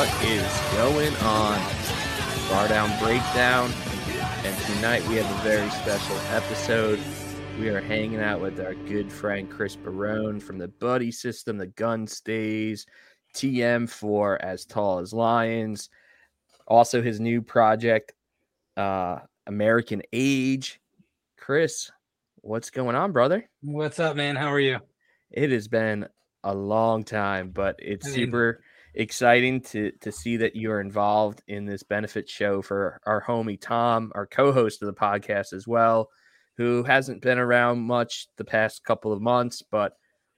what is going on? Bardown Breakdown. And tonight we have a very special episode. We are hanging out with our good friend Chris Barone from the Buddy System, the Gun Stays, TM4 As Tall as Lions. Also, his new project, uh, American Age. Chris, what's going on, brother? What's up, man? How are you? It has been a long time, but it's I mean, super exciting to to see that you are involved in this benefit show for our homie Tom, our co-host of the podcast as well, who hasn't been around much the past couple of months, but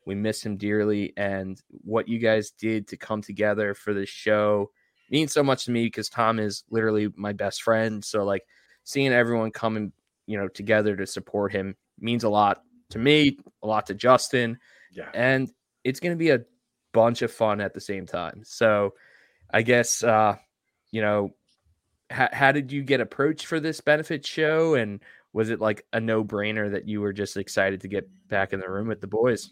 we miss him dearly. And what you guys did to come together for this show means so much to me because Tom is literally my best friend. So like seeing everyone coming, you know, together to support him means a lot to me, a lot to Justin Yeah. and it's going to be a bunch of fun at the same time. So, I guess uh, you know, how, how did you get approached for this benefit show, and was it like a no brainer that you were just excited to get back in the room with the boys?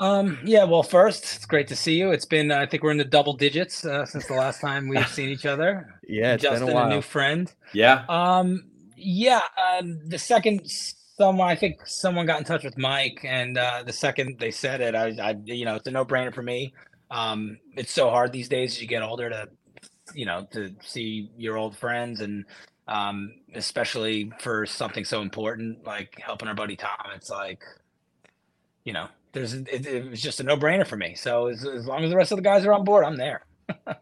Um, yeah. Well, first, it's great to see you. It's been, I think, we're in the double digits uh, since the last time we've seen each other. Yeah, it's Justin, been a while. new friend. Yeah. Um, yeah. Um, the second someone, I think someone got in touch with Mike, and uh, the second they said it, I, I, you know, it's a no-brainer for me. Um, it's so hard these days as you get older to, you know, to see your old friends, and um, especially for something so important like helping our buddy Tom. It's like, you know, there's it, it was just a no-brainer for me. So as, as long as the rest of the guys are on board, I'm there.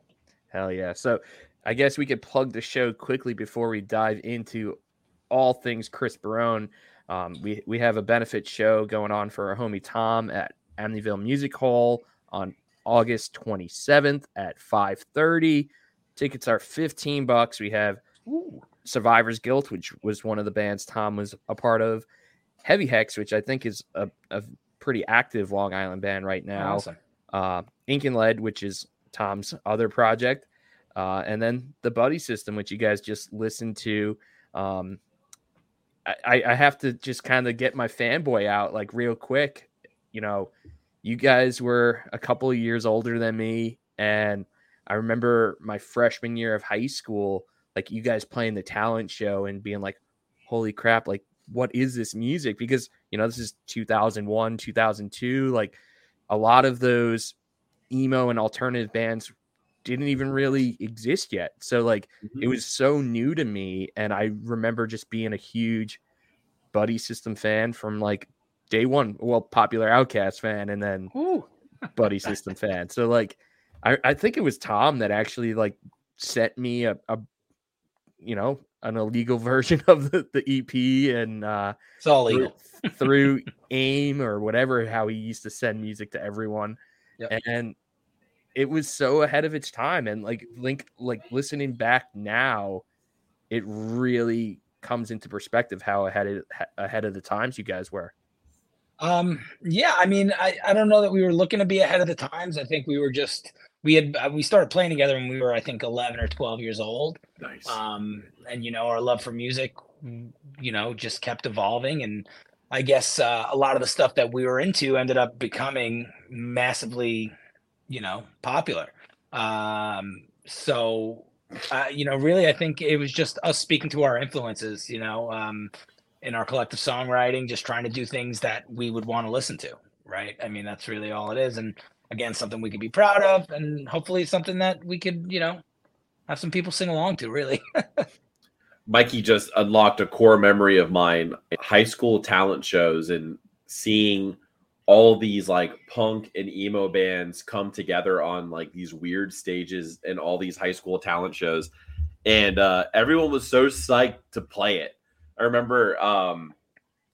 Hell yeah! So, I guess we could plug the show quickly before we dive into all things Chris Barone. Um, we we have a benefit show going on for our homie Tom at Amityville Music Hall on August 27th at 5:30. Tickets are 15 bucks. We have Survivor's Guilt, which was one of the bands Tom was a part of. Heavy Hex, which I think is a, a pretty active Long Island band right now Awesome. uh, Ink and Lead, which is Tom's other project, uh, and then the Buddy System, which you guys just listened to. Um, I- I, have to just kind of get my fanboy out like real quick. You know, you guys were a couple of years older than me, and I remember my freshman year of high school, like you guys playing the talent show and being like, "Holy crap!" Like, what is this music? Because you know, this is 2001, 2002, like a lot of those emo and alternative bands didn't even really exist yet. So like it was so new to me and I remember just being a huge Buddy System fan from like day one, well popular Outcast fan and then Ooh. Buddy System fan. So like I, I think it was Tom that actually like sent me a, a you know an illegal version of the, the EP and uh It's all through, through AIM or whatever how he used to send music to everyone. Yep. And it was so ahead of its time. And like link like listening back now, it really comes into perspective how ahead of, ahead of the times you guys were. Um, yeah, I mean, I, I don't know that we were looking to be ahead of the times. I think we were just we had uh, we started playing together when we were I think 11 or 12 years old. Nice. Um, and you know, our love for music, you know, just kept evolving and I guess uh, a lot of the stuff that we were into ended up becoming massively, you know, popular. Um, so uh, you know, really, I think it was just us speaking to our influences, you know, um, in our collective songwriting, just trying to do things that we would want to listen to, right? I mean, that's really all it is. And again, something we could be proud of, and hopefully something that we could, you know, have some people sing along to, really. Mikey just unlocked a core memory of mine high school talent shows and seeing all these like punk and emo bands come together on like these weird stages and all these high school talent shows. And uh everyone was so psyched to play it. I remember um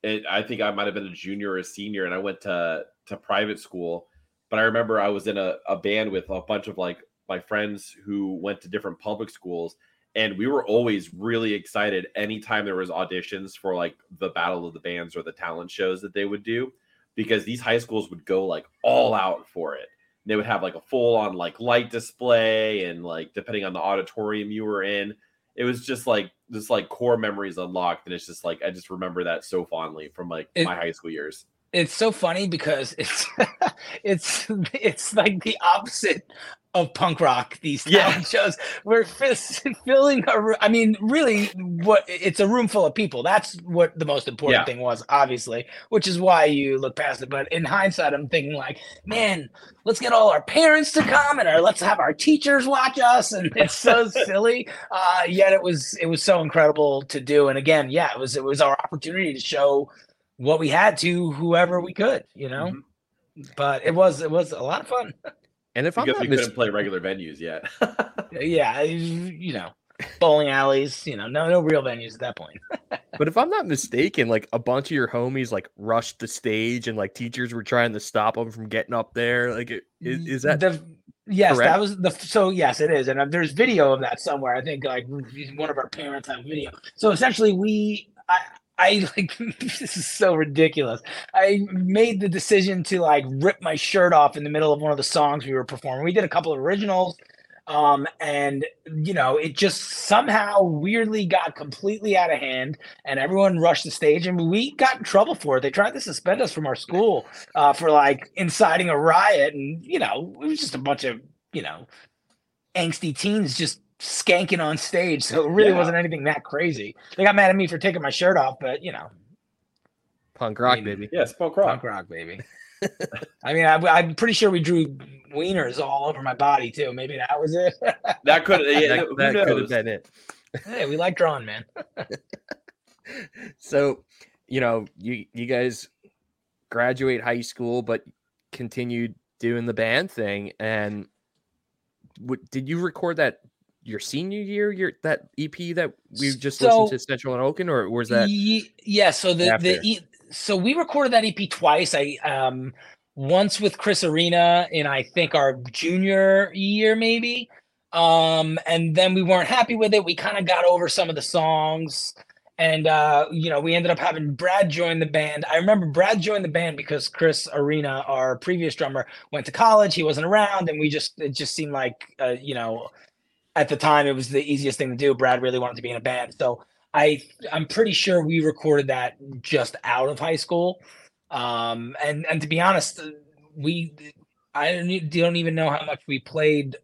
it, i think i might have been a junior or a senior and i went to to private school but i remember i was in a, a band with a bunch of like my friends who went to different public schools and we were always really excited anytime there was auditions for like the battle of the bands or the talent shows that they would do because these high schools would go like all out for it. They would have like a full on like light display and like depending on the auditorium you were in it was just like this like core memories unlocked and it's just like i just remember that so fondly from like It- my high school years it's so funny because it's it's it's like the opposite of punk rock these Yeah. shows. We're f- filling a i mean really what it's a room full of people. That's what the most important Yeah. thing was obviously which is why you look past it. But in hindsight i'm thinking like man let's get all our parents to come and our, let's have our teachers watch us. And it's so silly. Uh yet it was it was so incredible to do. And again yeah it was it was our opportunity to show what we had to whoever we could you know Mhm. but it was it was a lot of fun And if I'm not we mis- couldn't play regular venues yet. yeah you know bowling alleys you know no no real venues at that point but if I'm not mistaken, like a bunch of your homies like rushed the stage and like teachers were trying to stop them from getting up there. Like, it- is, is that the yes correct? that was the so yes it is and uh, there's video of that somewhere i think like one of our parents have video so essentially we i I like this is so ridiculous. I made the decision to like rip my shirt off in the middle of one of the songs we were performing. We did a couple of originals, um, and you know, it just somehow weirdly got completely out of hand, and everyone rushed the stage, and we got in trouble for it. They tried to suspend us from our school uh, for like inciting a riot, and you know, it was just a bunch of you know angsty teens just skanking on stage. So it really Yeah. wasn't anything that crazy. They got mad at me for taking my shirt off, but you know, punk rock, mean, baby? yeah, Spoke Rock. punk rock, baby. I mean, I, I'm pretty sure we drew wieners all over my body too. Maybe that was it. That could yeah, that who that could have knows? been it. hey, we like drawing, man. So, you know, you you guys graduate high school, but continued doing the band thing. And what did you record that your senior year? Your that EP that we just listened to Central and Oaken, or was that Ye- yeah. So the after? the e- so we recorded that EP twice. I um once with Chris Arena in I think our junior year maybe. Um and then we weren't happy with it. We kind of got over some of the songs and uh you know we ended up having Brad join the band. I remember Brad joined the band because Chris Arena our previous drummer went to college. He wasn't around and we just it just seemed like uh, you know at the time it was the easiest thing to do. Brad really wanted to be in a band. So I I'm pretty sure we recorded that just out of high school. Um, and and to be honest, we I don't, don't even know how much we played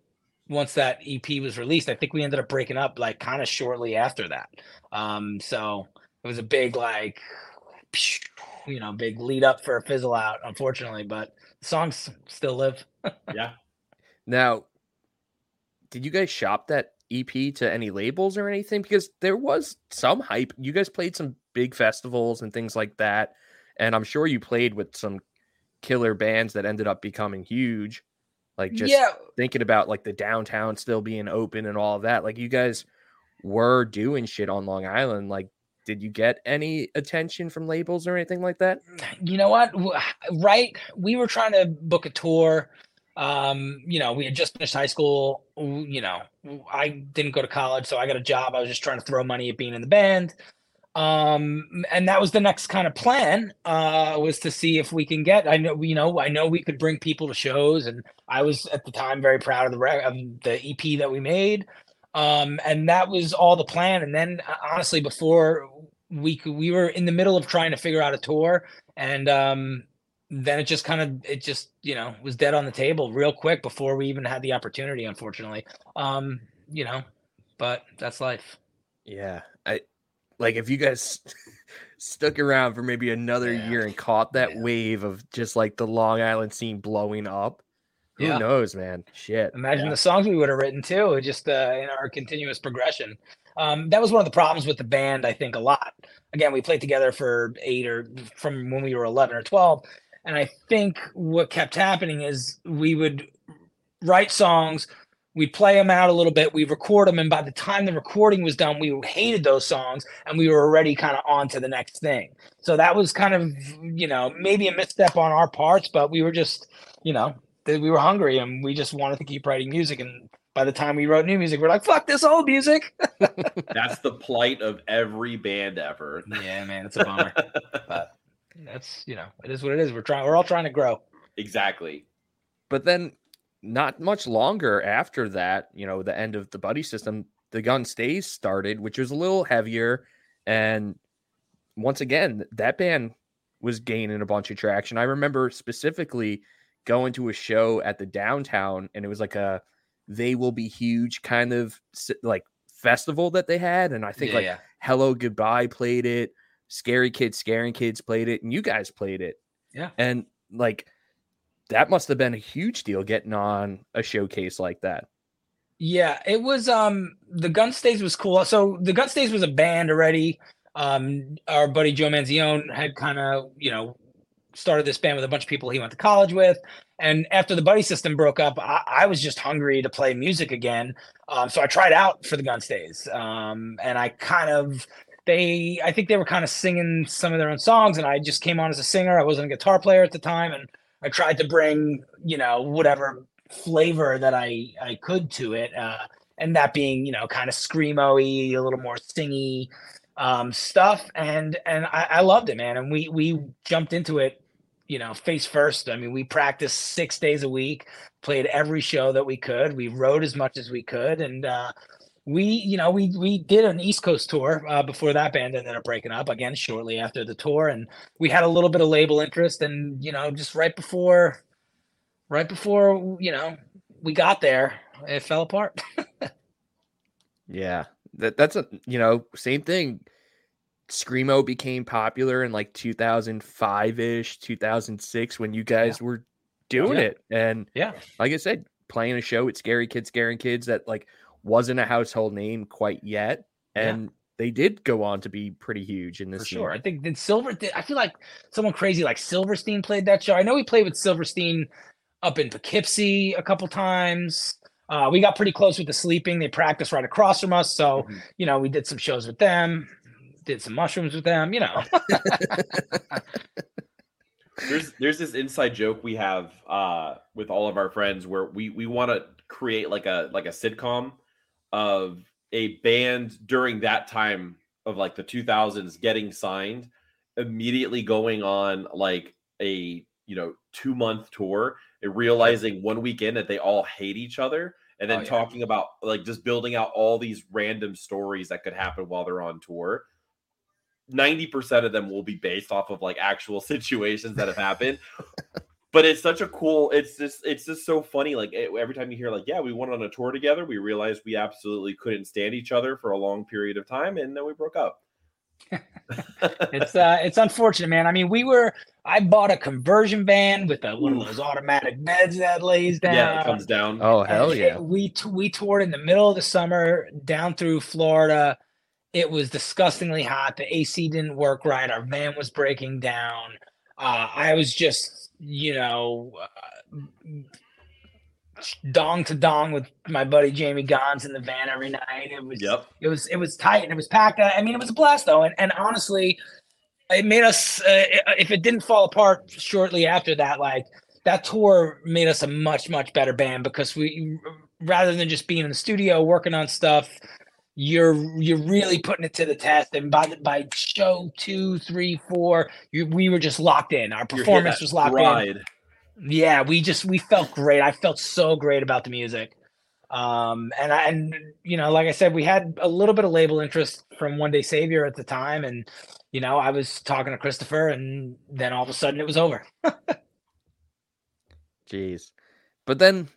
once that EP was released. I think we ended up breaking up like kind of shortly after that. Um, so it was a big like you know big lead up for a fizzle out, unfortunately. But songs still live. Yeah. now? Did you guys shop that EP to any labels or anything? Because there was some hype. You guys played some big festivals and things like that, and I'm sure you played with some killer bands that ended up becoming huge. Like just yeah, thinking about like the downtown still being open and all of that. Like you guys were doing shit on Long Island. Like, did you get any attention from labels or anything like that? you know what right we were trying to book a tour um you know we had just finished high school you know i didn't go to college so i got a job. I was just trying to throw money at being in the band. Um and that was the next kind of plan uh was to see if we can get i know you know i know we could bring people to shows and i was at the time very proud of the re- of the ep that we made. Um and that was all the plan and then uh, honestly before we could we were in the middle of trying to figure out a tour and um then it just kind of it just you know was dead on the table real quick before we even had the opportunity unfortunately um you know but that's life Yeah. I like if you guys stuck around for maybe another Yeah. year and caught that Yeah. wave of just like the Long Island scene blowing up. Who Yeah. knows, man? Shit. imagine the songs we would have written too just uh, in our continuous progression um that was one of the problems with the band i think a lot again we played together for eight or from when we were 11 or 12 and i think what kept happening is we would write songs we'd play them out a little bit we'd record them and by the time the recording was done we hated those songs and we were already kind of on to the next thing. So that was kind of you know maybe a misstep on our parts but we were just you know we were hungry and we just wanted to keep writing music and by the time we wrote new music we're like fuck this old music. That's the plight of every band ever. yeah man it's a bummer. But that's you know it is what it is we're trying we're all trying to grow exactly. But then not much longer after that, you know, the end of the buddy system, the gun stays started, which was a little heavier. And once again, that band was gaining a bunch of traction. I remember specifically going to a show at the downtown, and it was like a "They Will Be Huge" kind of like festival that they had, and I think Yeah, like yeah. Hellogoodbye played it, Scary Kids Scaring Kids played it, and you guys played it. Yeah. And like that must have been a huge deal getting on a showcase like that. Yeah, it was um the Gun Stays was cool. So the Gun Stays was a band already. Um our buddy Joe Manzione had kind of, you know, started this band with a bunch of people he went to college with. And after the buddy system broke up, I, I was just hungry to play music again. Um, so I tried out for the Gun Stays. Um, and I kind of they I think they were kind of singing some of their own songs, and I just came on as a singer. I wasn't a guitar player at the time, and I tried to bring, you know, whatever flavor that I I could to it, uh, and that being you know kind of screamo-y, a little more singy um, stuff, and and I, I loved it, man. And we we jumped into it, you know, face first. I mean, we practiced six days a week, played every show that we could. We wrote as much as we could, and uh, we you know we we did an East Coast tour uh, before that band ended up breaking up again shortly after the tour, and we had a little bit of label interest, and you know just right before right before you know we got there it fell apart Yeah. That that's a you know, same thing. Screamo became popular in like 2005-ish, 2006 when you guys were doing Yeah. it. And yeah like I said, playing a show with Scary Kids Scaring Kids that like wasn't a household name quite yet. Yeah. And they did go on to be pretty huge in this for scene. sure i think that silver did- i feel like someone crazy like silverstein played that show i know we played with silverstein up in poughkeepsie a couple times uh, we got pretty close with the sleeping they practiced right across from us so Mm-hmm. Mhm. you know we did some shows with them did some mushrooms with them you know there's there's this inside joke we have uh with all of our friends where we we want to create like a like a sitcom of a band during that time of like the 2000s getting signed immediately going on like a you know two month tour and realizing one weekend that they all hate each other and then Oh, yeah. talking about like just building out all these random stories that could happen while they're on tour 90% of them will be based off of like actual situations that have happened but it's such a cool it's just it's just so funny like e- every time you hear like yeah we went on a tour together we realized we absolutely couldn't stand each other for a long period of time and then we broke up it's uh it's unfortunate man i mean we were i bought a conversion van with a, one of those automatic beds that lays down yeah it comes down Oh And hell it- yeah. we t- we toured in the middle of the summer down through Florida. It was disgustingly hot. The AC didn't work right. Our van was breaking down. Uh, I was just, you know, uh, dong to dong with my buddy Jamie Gons in the van every night. It was yep it was it was tight and it was packed. I mean, it was a blast though, and and honestly, it made us. Uh, if it didn't fall apart shortly after that, like that tour made us a much much better band because we rather than just being in the studio working on stuff. You're you're really putting it to the test, and by the, by show two, three, four, you, we were just locked in. Our performance was locked in. yeah we just we felt great. I felt so great about the music. Um and i and you know like i said we had a little bit of label interest from one day savior at the time. And you know i was talking to christopher and then all of a sudden it was over. Jeez. But then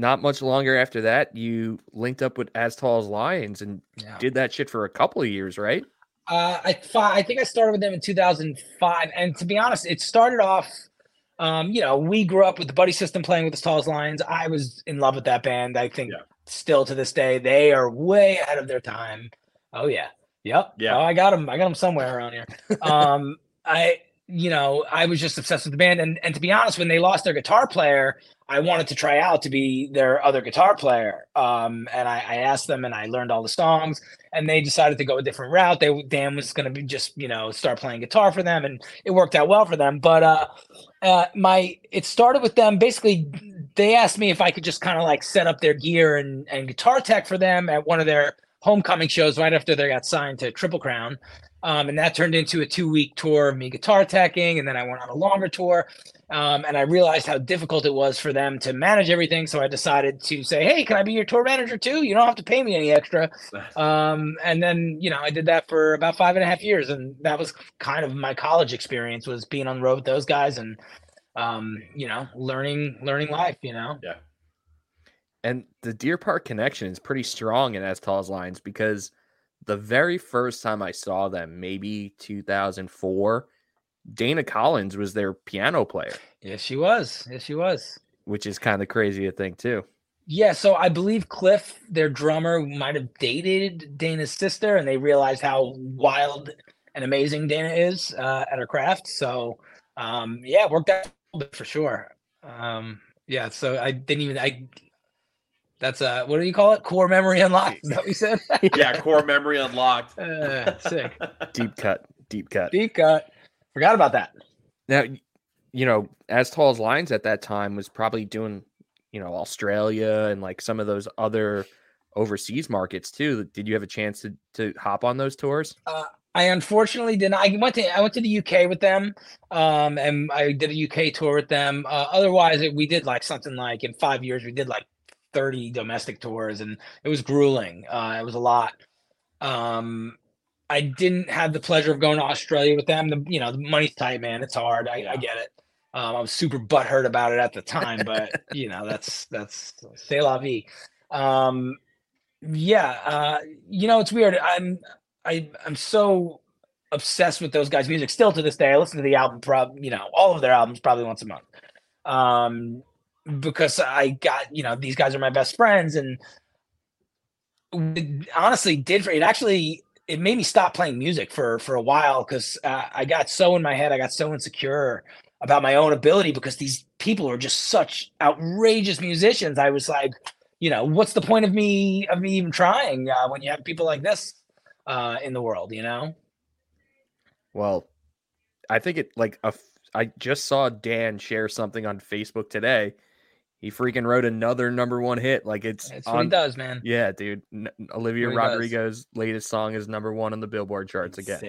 not much longer after that, you linked up with As Tall as Lions and yeah did that shit for a couple of years, right? uh i fi- i think i started with them in 2005 and to be honest it started off um you know we grew up with the buddy system playing with the as lions i was in love with that band i think Yeah. still to this day they are way ahead of their time oh yeah yep Yeah. oh, i got them i got them somewhere around here um i you know i was just obsessed with the band and and to be honest when they lost their guitar player i wanted to try out to be their other guitar player um and i, I asked them and i learned all the songs and they decided to go a different route. They Dan was going to be just you know start playing guitar for them, and it worked out well for them. But uh, uh, my it started with them basically. They asked me if I could just kind of like set up their gear and and guitar tech for them at one of their homecoming shows right after they got signed to Triple Crown, Um, and that turned into a two week tour of me guitar teching. And then I went on a longer tour. Um, and I realized how difficult it was for them to manage everything. So I decided to say, Hey, can I be your tour manager too? You don't have to pay me any extra. Um, and then, you know, I did that for about five and a half years. And that was kind of my college experience was being on the road with those guys and, um, you know, learning, learning life, you know? Yeah. And the Deer Park connection is pretty strong in As Tall as Lions because the very first time I saw them, maybe 2004, Dana Collins was their piano player, Yes, she was. Yes, she was. which is kind of crazy to think too. Yeah, so I believe Cliff, their drummer, might have dated Dana's sister, and they realized how wild and amazing Dana is uh, at her craft. So, um, yeah, it worked out a bit for sure. Um, yeah, so I didn't even I. That's a what do you call it? Core memory unlocked. Is that what you said? yeah, core memory unlocked. Uh, sick. Deep cut, deep cut. Deep cut. Forgot about that. Now, you know, As Tall as Lions at that time was probably doing, you know, Australia and like some of those other overseas markets too. Did you have a chance to to hop on those tours? I unfortunately didn't. I went to I went to the UK with them, um, and I did a UK tour with them. Uh, otherwise, it, we did like something like in five years we did like thirty domestic tours, and it was grueling. Uh, it was a lot. Um, I didn't have the pleasure of going to Australia with them. The you know the money's tight, man. It's hard. I, I get it. Um, I was super butthurt about it at the time, but you know that's that's c'est la vie. Um, yeah, uh, you know it's weird. I'm I I'm so obsessed with those guys' music still to this day. I listen to the album, prob you know, all of their albums probably once a month. Um, because I got you know these guys are my best friends, and honestly did for it actually it made me stop playing music for for a while because uh, I got so in my head, I got so insecure about my own ability because these people are just such outrageous musicians. I was like, you know, what's the point of me of me even trying uh, when you have people like this uh, in the world? You know, Well, I think it like a I just saw Dan share something on Facebook today. He freaking wrote another number one hit. Like it's that's what he on. does, man. Yeah, dude. N- Olivia What he does. Rodrigo's latest song is number one on the Billboard charts again.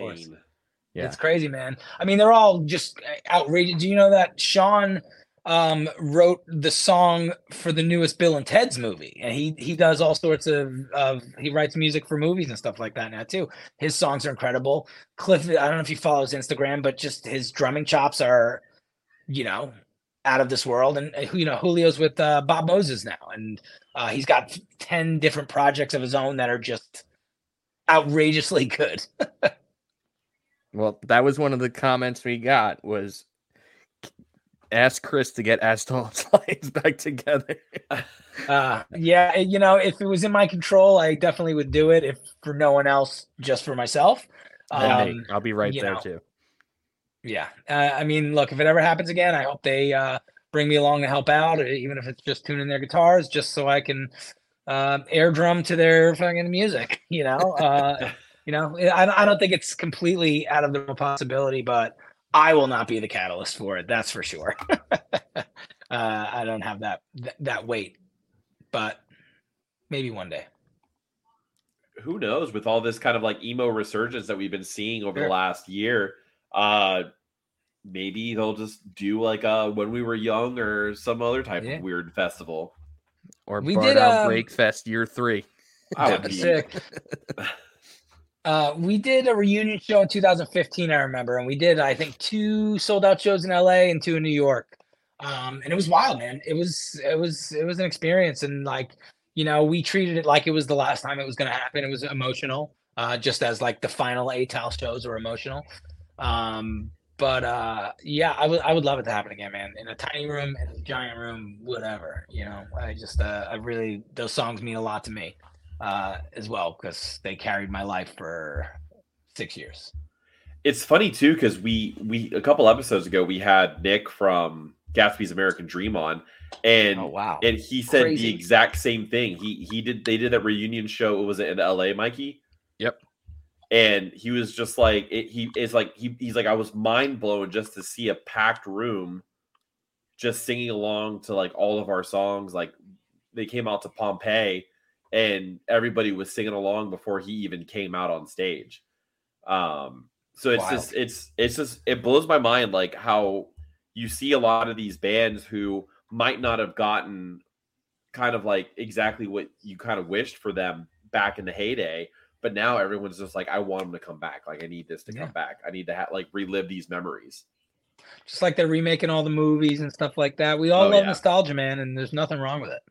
Yeah. It's crazy, man. I mean, they're all just uh, outrageous. Do you know that Sean um, wrote the song for the newest Bill and Ted's movie, and he he does all sorts of of he writes music for movies and stuff like that now too. His songs are incredible. Cliff, I don't know if you follow his Instagram, but just his drumming chops are, you know, out of this world. And uh, you know, Julio's with uh, Bob Moses now, and uh, he's got ten different projects of his own that are just outrageously good. Well, that was one of the comments we got was ask Chris to get As Tall as Lions back together. Uh, yeah, you know, if it was in my control, I definitely would do it. If for no one else, just for myself. Um, I'll be right there know, too. Yeah, uh, I mean, look, if it ever happens again, I hope they uh, bring me along to help out, uh, even if it's just tuning their guitars, just so I can uh, air drum to their fucking music. You know, uh, you know, I, I don't think it's completely out of the possibility, but I will not be the catalyst for it. That's for sure. uh, I don't have that that, that weight, but maybe one day. who knows with all this kind of like emo resurgence that we've been seeing over Sure. the last year uh maybe they'll just do like uh when we were young or some other type Yeah. of weird festival Or We Bar did, Down um, Break Fest year three. I That'd be be sick. Uh, we did a reunion show in 2015, I remember, and we did I think two sold out shows in LA and two in New York. Um, and it was wild, man. It was it was it was an experience, and like you know, we treated it like it was the last time it was going to happen. It was emotional, uh, just as like the final ATAL shows were emotional. Um, but uh, yeah, I would I would love it to happen again, man. In a tiny room, in a giant room, whatever. You know, I just uh, I really those songs mean a lot to me uh, as well because they carried my life for six years. it's funny too because we we a couple episodes ago we had nick from gatsby's american dream on and Oh wow! and he said Crazy. the exact same thing he he did they did that reunion show It was it in la mikey Yep. And he was just like it, he is like he, he's like i was mind blown just to see a packed room just singing along to like all of our songs. Like they came out to pompeii and everybody was singing along before he even came out on stage. Um, so it's just it's it's just it blows my mind like how you see a lot of these bands who might not have gotten kind of like exactly what you kind of wished for them back in the heyday, but now everyone's just like, I want them to come back. Like I need this to Yeah. come back. I need to ha- like relive these memories. Just like they're remaking all the movies and stuff like that. We all Oh, love yeah. nostalgia, man, and there's nothing wrong with it.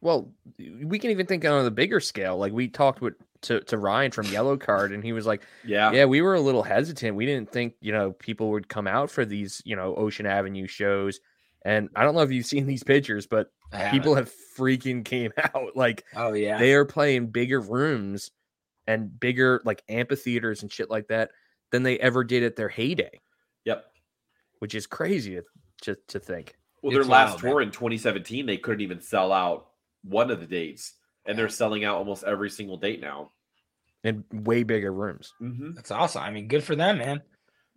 Well, we can even think on a bigger scale. Like we talked with to, to Ryan from Yellowcard, and he was like, Yeah. "Yeah, we were a little hesitant. We didn't think you know people would come out for these you know Ocean Avenue shows." And I don't know if you've seen these pictures, but people have freaking came out. Like Oh yeah. they are playing bigger rooms and bigger like amphitheaters and shit like that than they ever did at their heyday, Yep. which is crazy to to, to think. Well, their last wild, tour in 2017, they couldn't even sell out one of the dates, and they're selling out almost every single date now. And way bigger rooms. Mm-hmm. That's awesome. I mean, good for them, man.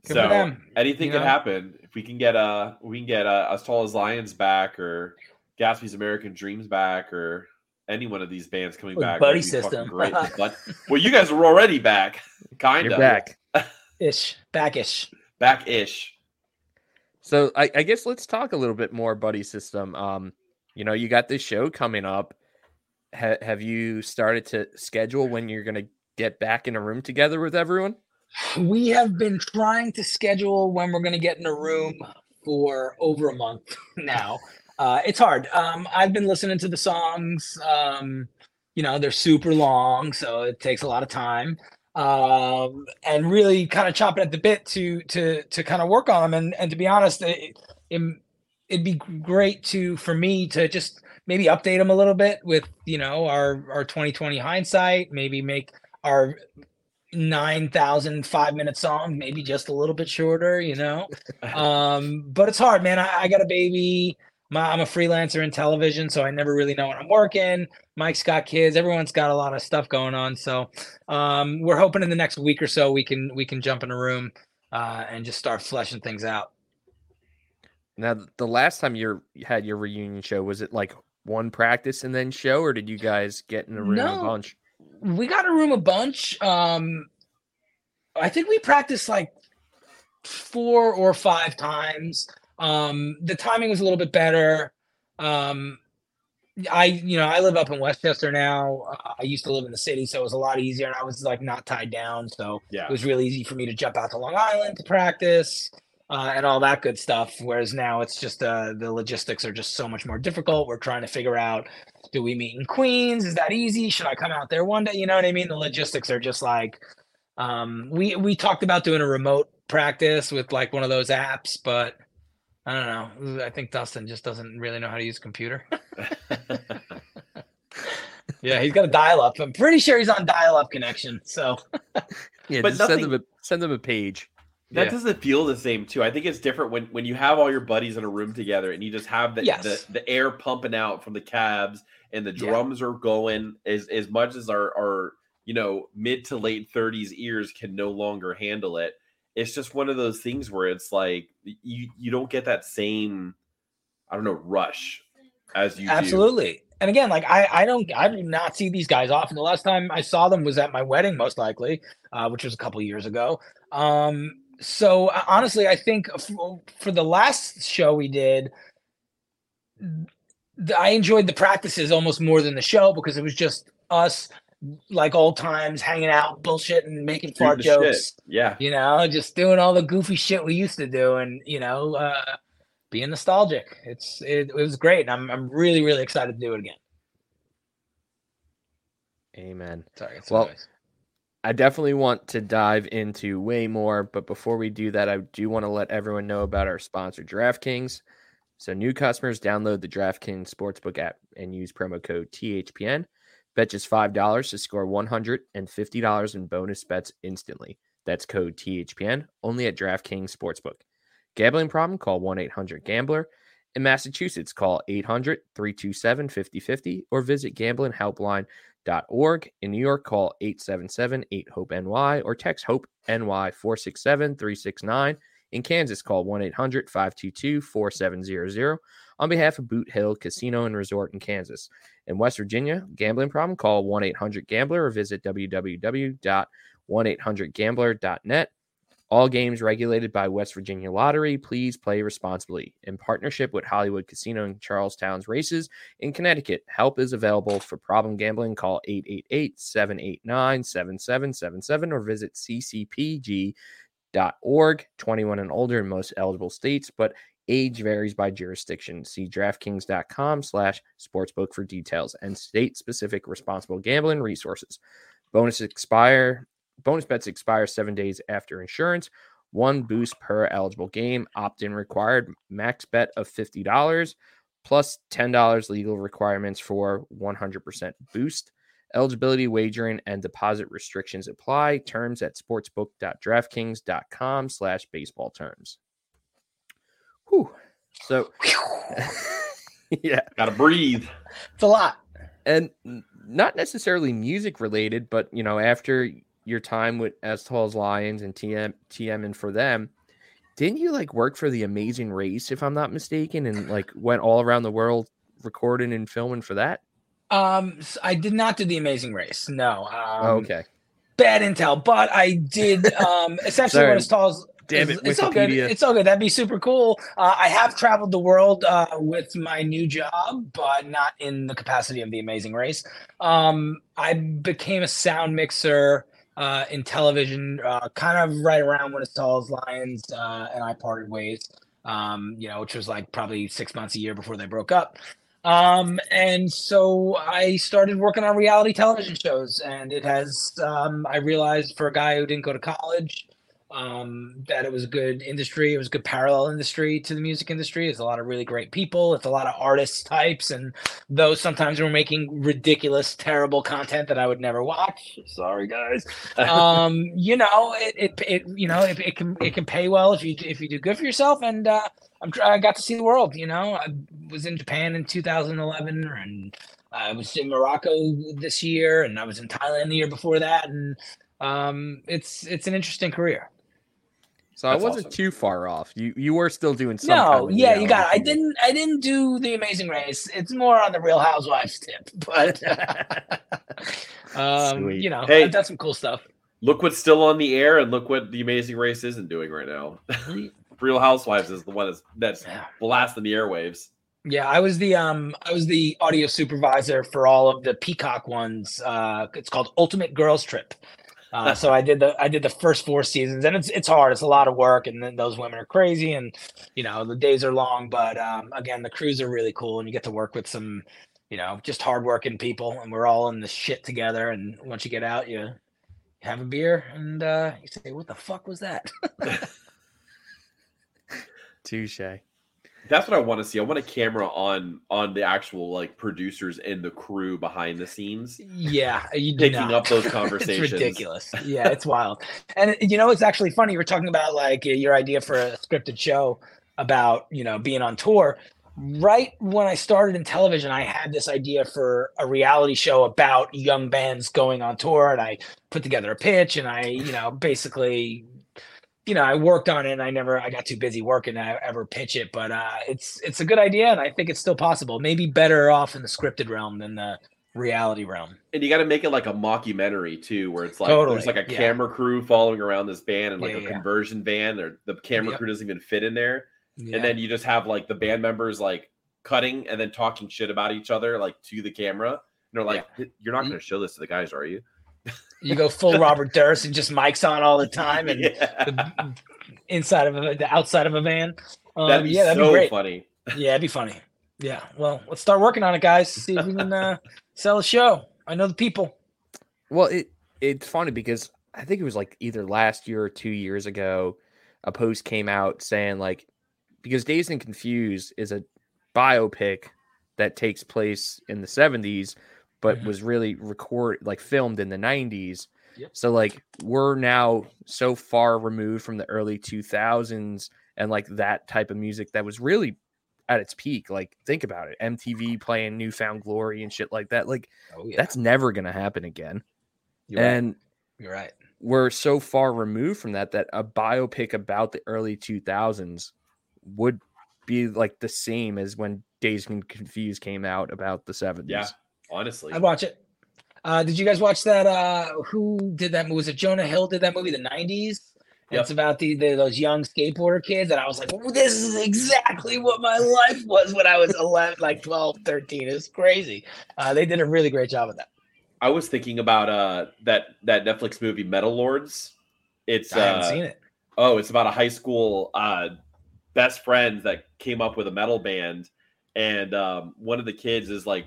Good so for them. anything you could know? happen if we can get a, we can get a, as tall as lions back or Gatsby's American Dreams back or any one of these bands coming With back. Buddy that'd be fucking System. great. but well, you guys were already back, kind You're of back. Ish, backish. back ish. So I, I guess let's talk a little bit more buddy system. Um, you know, you got this show coming up. Ha- have you started to schedule when you're going to get back in a room together with everyone? We have been trying to schedule when we're going to get in a room for over a month now. Uh, it's hard. Um, I've been listening to the songs. Um, you know, they're super long, so it takes a lot of time. Um, and really kind of chopping at the bit to to to kind of work on them. And and to be honest, it, it, it'd be great to for me to just maybe update them a little bit with you know our our 2020 hindsight. Maybe make our 9,000 five minute song, maybe just a little bit shorter, you know? um, but it's hard, man. I, I got a baby. My, I'm a freelancer in television, so I never really know when I'm working. Mike's got kids. Everyone's got a lot of stuff going on. So um, we're hoping in the next week or so we can we can jump in a room uh, and just start fleshing things out. Now, the last time you had your reunion show, was it like one practice and then show, or did you guys get in a room No. a bunch? we got a room a bunch. Um, I think we practiced like four or five times. Um, the timing was a little bit better. Um, I, you know, I live up in Westchester now. Uh, I used to live in the city, so it was a lot easier, and I was like not tied down, so Yeah. it was really easy for me to jump out to Long Island to practice uh, and all that good stuff. Whereas now it's just uh, the logistics are just so much more difficult. We're trying to figure out do we meet in Queens? Is that easy? Should I come out there one day? You know what I mean? The logistics are just like um, we we talked about doing a remote practice with like one of those apps, but I don't know. I think Dustin just doesn't really know how to use a computer. yeah, he's got a dial up. I'm pretty sure he's on dial up connection. So Yeah, But just send nothing- them a send them a page. That Yeah. doesn't feel the same too. I think it's different when when you have all your buddies in a room together and you just have the Yes. the, the air pumping out from the cabs and the Yeah. drums are going as as much as our our you know mid to late 30s ears can no longer handle it. It's just one of those things where it's like you you don't get that same I don't know rush as you do. absolutely. And again, like I, I don't, I do not see these guys often. The last time I saw them was at my wedding, most likely, uh, which was a couple years ago. Um, so uh, honestly, I think f- for the last show we did, th- I enjoyed the practices almost more than the show because it was just us, like old times, hanging out, bullshit, and making fart the shit. jokes. Yeah. You know, just doing all the goofy shit we used to do, and you know, uh, being nostalgic. It's it, it was great. And I'm I'm really really excited to do it again. Amen. Sorry, it's Well, noise. I definitely want to dive into way more, but before we do that, I do want to let everyone know about our sponsor, DraftKings. So, new customers download the DraftKings Sportsbook app and use promo code THPN. Bet just $5 to score $150 in bonus bets instantly. That's code THPN only at DraftKings Sportsbook. Gambling problem? Call 1 800 Gambler. In Massachusetts, call 800 327 5050 or visit gamblinghelpline.org. In New York, call 877 8 HOPE NY or text HOPE NY 467 369. In Kansas, call 1 800 522 4700 on behalf of Boot Hill Casino and Resort in Kansas. In West Virginia, gambling problem, call 1 800 Gambler or visit www.1800Gambler.net. All games regulated by West Virginia Lottery. Please play responsibly. In partnership with Hollywood Casino and Charlestown's Races in Connecticut, help is available for problem gambling. Call 888 789 7777 or visit ccpg.org. 21 and older in most eligible states, but age varies by jurisdiction. See DraftKings.com slash sportsbook for details and state-specific responsible gambling resources. Bonus expire bonus bets expire seven days after insurance. One boost per eligible game. Opt in required. Max bet of $50 plus $10 legal requirements for 100% boost. Eligibility, wagering, and deposit restrictions apply. Terms at sportsbook.draftkings.com slash baseball terms. Whew. So, yeah. Gotta breathe. It's a lot. and not necessarily music related, but you know, after your time with As Tall as Lions and TM TM and for them, didn't you like work for the Amazing Race, if I'm not mistaken, and like went all around the world recording and filming for that? Um, I did not do the Amazing Race. No. Um, Oh, okay. Bad intel, but I did. Um, essentially, Sorry. what as tall as Damn it's, it, it's all good. It's all good. That'd be super cool. Uh, I have traveled the world uh, with my new job, but not in the capacity of the Amazing Race. Um, I became a sound mixer uh, in television, uh, kind of right around when as lions, uh, and I parted ways. Um, you know, which was like probably six months a year before they broke up. Um, and so I started working on reality television shows, and it has. Um, I realized for a guy who didn't go to college um, that it was a good industry. It was a good parallel industry to the music industry. It's a lot of really great people. It's a lot of artist types, and those sometimes were making ridiculous, terrible content that I would never watch. Sorry, guys. Um, you know, it, it, it you know, it, it can it can pay well if you if you do good for yourself. And uh, I'm I got to see the world. You know, I was in Japan in 2011, and I was in Morocco this year, and I was in Thailand the year before that, and um, it's it's an interesting career. So I wasn't awesome. too far off. You you were still doing some. No, kind of yeah, you got. It. I didn't. I didn't do the Amazing Race. It's more on the Real Housewives tip, but um, Sweet. you know, Hey. I've done some cool stuff. Look what's still on the air, and look what the Amazing Race isn't doing right now. Real Housewives is the one that's, that's Yeah. blasting the airwaves. Yeah, I was the um I was the audio supervisor for all of the Peacock ones. Uh it's called Ultimate Girls Trip. Uh, so I did the I did the first four seasons and it's it's hard. It's a lot of work and then those women are crazy and you know, the days are long, but um again, the crews are really cool and you get to work with some, you know, just hardworking people and we're all in the shit together and once you get out you have a beer and uh you say what the fuck was that? Touche. That's what I want to see. I want a camera on on the actual like producers and the crew behind the scenes, yeah, you picking not. up those conversations. It's ridiculous. Yeah, it's wild. And you know, it's actually funny. You were talking about like your idea for a scripted show about you know being on tour. Right when I started in television, I had this idea for a reality show about young bands going on tour, and I put together a pitch, and I you know basically. You know, I worked on it and I never I got too busy working to ever pitch it, but uh it's it's a good idea and I think it's still possible. Maybe better off in the scripted realm than the reality realm. And you got to make it like a mockumentary too, where it's like Totally, there's like a yeah. camera crew following around this band and like Yeah, a yeah. conversion van, or the camera Yep. crew doesn't even fit in there. And then you just have like the band members like cutting and then talking shit about each other like to the camera. And they're like, "You're not Mm. going to show this to the guys, are you?" You go full Robert Durst and just mics on all the time and yeah. the inside of a, the outside of a van. Um, that'd be yeah, that'd so be great. funny. Yeah, it'd be funny. Yeah. Well, let's start working on it, guys. See if we can uh, sell a show. I know the people. Well, it it's funny because I think it was like either last year or two years ago, a post came out saying like because Dazed and Confused is a biopic that takes place in the 70s, but Mhm. was really record like filmed in the 90s. Yep. So like we're now so far removed from the early 2000s and like that type of music that was really at its peak. Like think about it, MTV playing New Found Glory and shit like that. Like Oh yeah. that's never gonna happen again. You're right. And You're right. we're so far removed from that that a biopic about the early 2000s would be like the same as when Dazed and Confused came out about the 70s. Yeah, honestly. I'd watch it. Uh, did you guys watch that? Uh, who did that movie? Was it Jonah Hill did that movie, the 90s? Yep. It's about the, the those young skateboarder kids. And I was like, this is exactly what my life was when I was 11, like 12, 13. It's crazy. Uh, they did a really great job with that. I was thinking about uh that that Netflix movie Metal Lords. It's I haven't uh, seen it. oh, it's about a high school uh best friends that came up with a metal band, and um, one of the kids is like,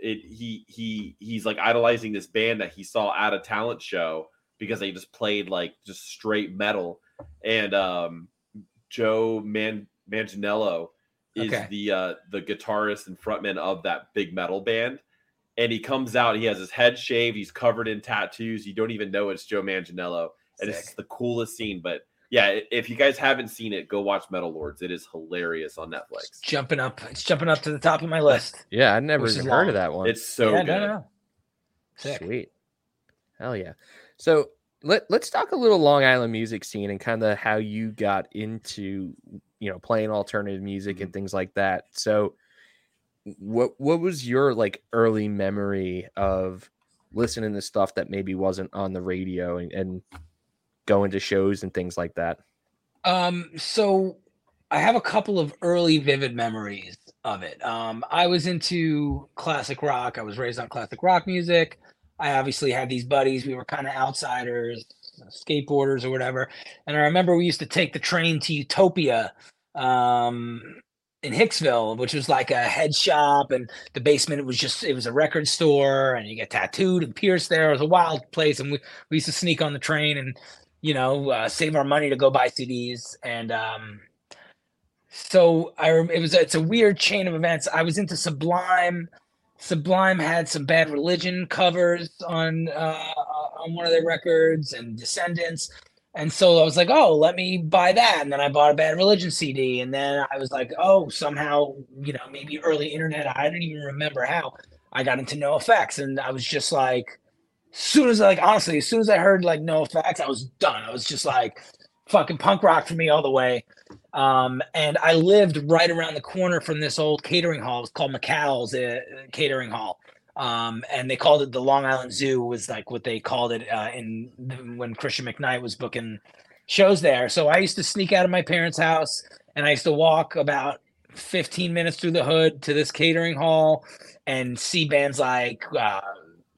it he he he's like idolizing this band that he saw at a talent show because they just played like just straight metal, and um, Joe Man Manganiello is Okay. the uh the guitarist and frontman of that big metal band. And he comes out, he has his head shaved, he's covered in tattoos. You don't even know it's Joe Manganiello and it's the coolest scene. But yeah, if you guys haven't seen it, go watch Metal Lords. It is hilarious on Netflix. Jumping up. It's jumping up to the top of my list. Yeah, I never even heard of that one. It's so yeah, good. no, no. Sick. Sweet. Hell yeah. So let let's talk a little Long Island music scene and kind of how you got into you know playing alternative music and mm-hmm. things like that. So what what was your like early memory of listening to stuff that maybe wasn't on the radio and, and going to shows and things like that? Um, so I have a couple of early vivid memories of it. Um, I was into classic rock. I was raised on classic rock music. I obviously had these buddies. We were kind of outsiders, skateboarders or whatever. And I remember we used to take the train to Utopia um, in Hicksville, which was like a head shop, and the basement it was just it was a record store, and you get tattooed and pierced there. It was a wild place, and we, we used to sneak on the train and you know, uh, save our money to go buy CDs. And um, so I, it was, it's a weird chain of events. I was into Sublime. Sublime had some Bad Religion covers on uh, on one of their records, and Descendents. And so I was like, oh, let me buy that. And then I bought a Bad Religion CD. And then I was like, oh, somehow, you know, maybe early internet. I don't even remember how I got into NOFX. And I was just like, soon as I, like honestly, as soon as I heard like NOFX, I was done. I was just like fucking punk rock for me all the way. Um, and I lived right around the corner from this old catering hall. It's called McCall's uh, Catering Hall. Um, and they called it the Long Island Zoo was like what they called it uh, in when Christian McKnight was booking shows there. So I used to sneak out of my parents' house and I used to walk about 15 minutes through the hood to this catering hall and see bands like uh,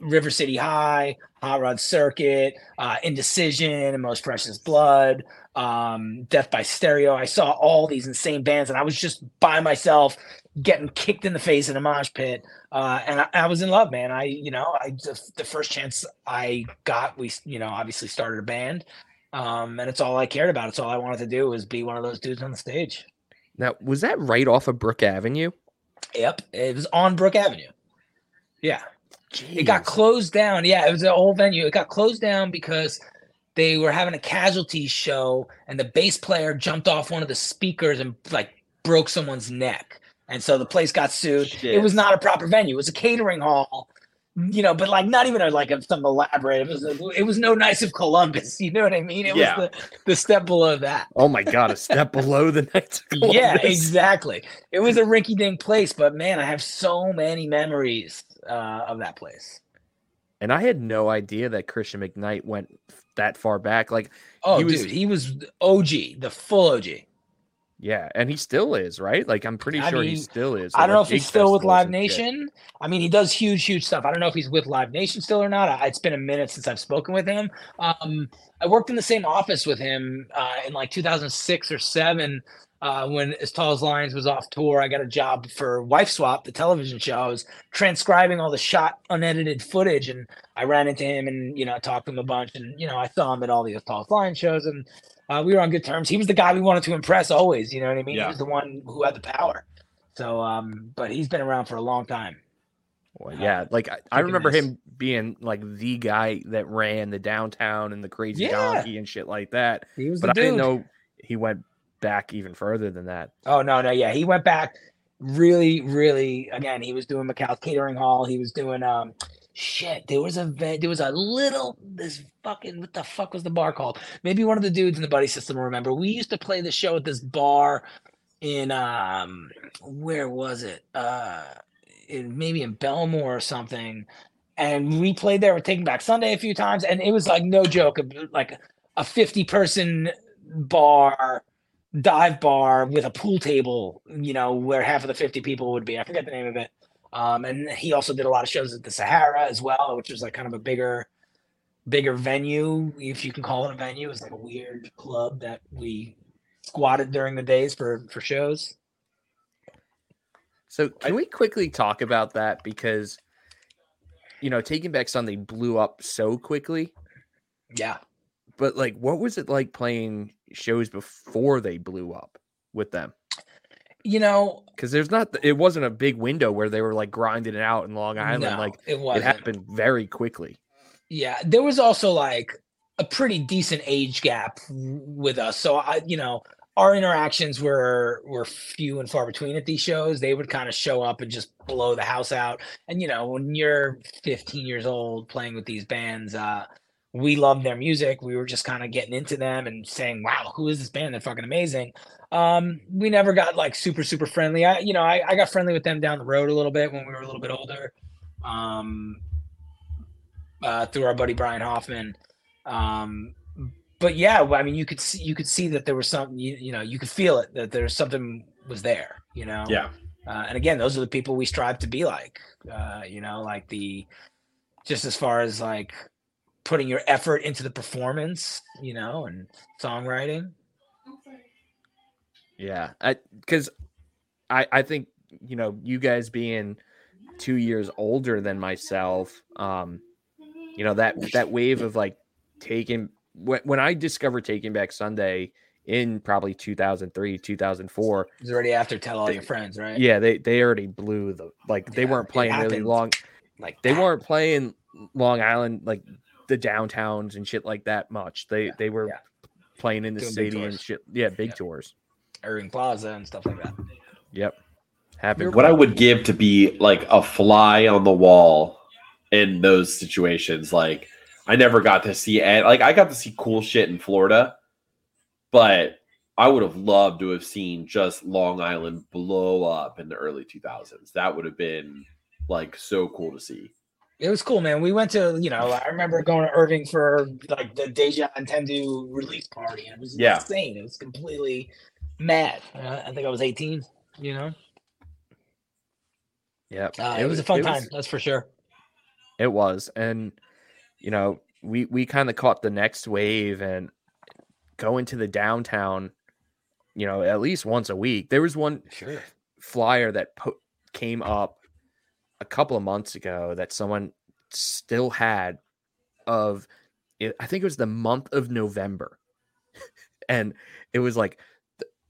River City High, Hot Rod Circuit, uh, Indecision, and Most Precious Blood, um, Death by Stereo. I saw all these insane bands, and I was just by myself getting kicked in the face in a mosh pit. Uh, and I, I was in love, man. I, you know, I the, the first chance I got, we, you know, obviously started a band. Um, and it's all I cared about. It's all I wanted to do was be one of those dudes on the stage. Now, was that right off of Brook Avenue? Yep, it was on Brook Avenue. Yeah. It got closed down. Yeah, it was an old venue. It got closed down because they were having a casualty show and the bass player jumped off one of the speakers and like broke someone's neck. And so the place got sued. It was not a proper venue. It was a catering hall, you know, but like not even a, like a, some elaborate. It was a, it was no Knights of Columbus. You know what I mean? It Yeah. was the, the step below that. Oh my god, a step below the Knights of Yeah, exactly. It was a rinky dink place, but man, I have so many memories uh, of that place. And I had no idea that Christian McKnight went that far back. Like, Oh, He was- dude, he was OG, the full OG. Yeah, and he still is, right? Like, I'm pretty I sure he still is. I don't know if he's still with Live. Nation. I mean, he does huge, huge stuff. I don't know if he's with Live Nation still or not. I, it's been a minute since I've spoken with him. Um, I worked in the same office with him uh, in like 2006 or seven uh, when As Tall as Lions was off tour. I got a job for Wife Swap, the television show. I was transcribing all the shot, unedited footage, and I ran into him and you know talked to him a bunch. And you know, I saw him at all the As Tall as Lions shows, and uh, we were on good terms. He was the guy we wanted to impress always. You know what I mean? Yeah. He was the one who had the power. So, um, but he's been around for a long time. Well, yeah, like I, I remember nice. him being like the guy that ran the downtown and the crazy Yeah. donkey and shit like that. He was But I dude. didn't know he went back even further than that. Oh no, no, yeah, he went back. Really, really. Again, he was doing McCall's Catering Hall. He was doing. Um, shit, there was a there was a little this fucking what the fuck was the bar called? Maybe one of the dudes in the buddy system will remember. We used to play the show at this bar in um where was it? Uh in, maybe in Bellmore or something. And we played there with Taking Back Sunday a few times, and it was like no joke, like a 50 person bar dive bar with a pool table, you know, where half of the 50 people would be. I forget the name of it. Um, and he also did a lot of shows at the Sahara as well, which was like kind of a bigger, bigger venue, if you can call it a venue. It was like a weird club that we squatted during the days for for shows. So can we quickly talk about that because you know, Taking Back Sunday blew up so quickly, Yeah. but like what was it like playing shows before they blew up with them? You know, Cuz there's not it wasn't a big window where they were like grinding it out in Long Island no, like it it wasn't. happened very quickly. Yeah, there was also like a pretty decent age gap with us. So I, you know, our interactions were were few and far between at these shows. They would kind of show up and just blow the house out. And you know, when you're 15 years old playing with these bands, uh we loved their music. We were just kind of getting into them and saying, "Wow, who is this band? They're fucking amazing." Um, we never got like super super friendly. I, you know, I, I got friendly with them down the road a little bit when we were a little bit older. Um, uh, through our buddy Brian Hoffman. Um, but yeah, I mean, you could see you could see that there was something. You, you know, you could feel it that there's something was there. You know. Yeah. Uh, and again, those are the people we strive to be like. Uh, you know, like the just as far as like putting your effort into the performance. You know, and songwriting. Yeah, because I I think you know you guys being two years older than myself, um, you know that that wave of like taking when when I discovered Taking Back Sunday in probably 2003 2004 It was already after tell all your friends, right? yeah they they already blew the like they Yeah, weren't playing really long Like they that. weren't playing long island like the downtowns and shit like that much they Yeah, they were yeah. playing in the Doing city and shit yeah big tours Irving Plaza and stuff like that. yep happened What I would give to be like a fly on the wall in those situations, like I never got to see and like I got to see cool shit in Florida, but I would have loved to have seen just Long Island blow up in the early 2000s. That would have been like so cool to see. It was cool, man. We went to, you know, I remember going to Irving for like the Deja Entendu release party. and It was Yeah. insane. It was completely mad. I think I was 18, you know? Yeah. Uh, it, was a fun time, was- that's for sure. it was, and you know, we we kind of caught the next wave and going to the downtown. You know, at least once a week. There was one Sure. flyer that po- came up a couple of months ago that someone still had of I think it was the month of November. and it was like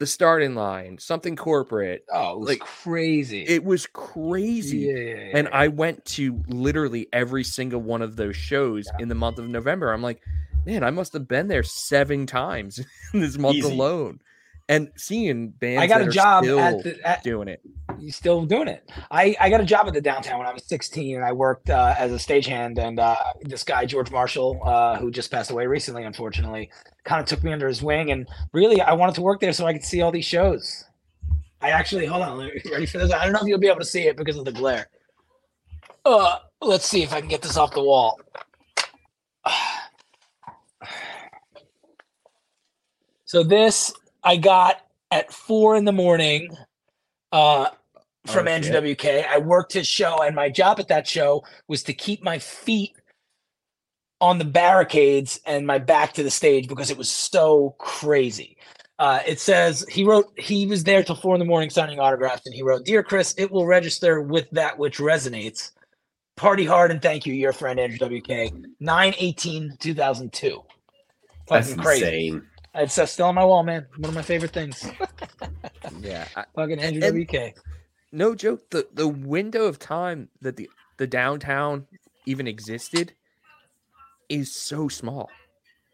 the, starting line, something corporate. Oh, it was Like, crazy. It was crazy. yeah, yeah, yeah, And. I went to literally every single one of those shows in the month of November. I'm like, man, I must have been there seven times in this month Easy. alone. And seeing bands I got a job at the at, doing it. you still doing it. I, I got a job at the downtown when I was 16 and I worked uh, as a stagehand and uh, this guy George Marshall uh, who just passed away recently unfortunately kind of took me under his wing and really I wanted to work there so I could see all these shows. I actually hold on, ready for this? I don't know if you'll be able to see it because of the glare. Uh, let's see if I can get this off the wall. So this I got at four in the morning uh, from Oh. Andrew WK. I worked his show, and my job at that show was to keep my feet on the barricades and my back to the stage because it was so crazy. Uh, it says he wrote he was there till four in the morning signing autographs, and he wrote, "Dear Chris, it will register with that which resonates. Party hard and thank you, your friend Andrew WK. 9 18 2002. That's Fucking crazy. insane. It's uh, still on my wall, man. One of my favorite things. Yeah. I- Fucking Andrew And- WK. no joke. The the window of time that the, the downtown even existed is so small.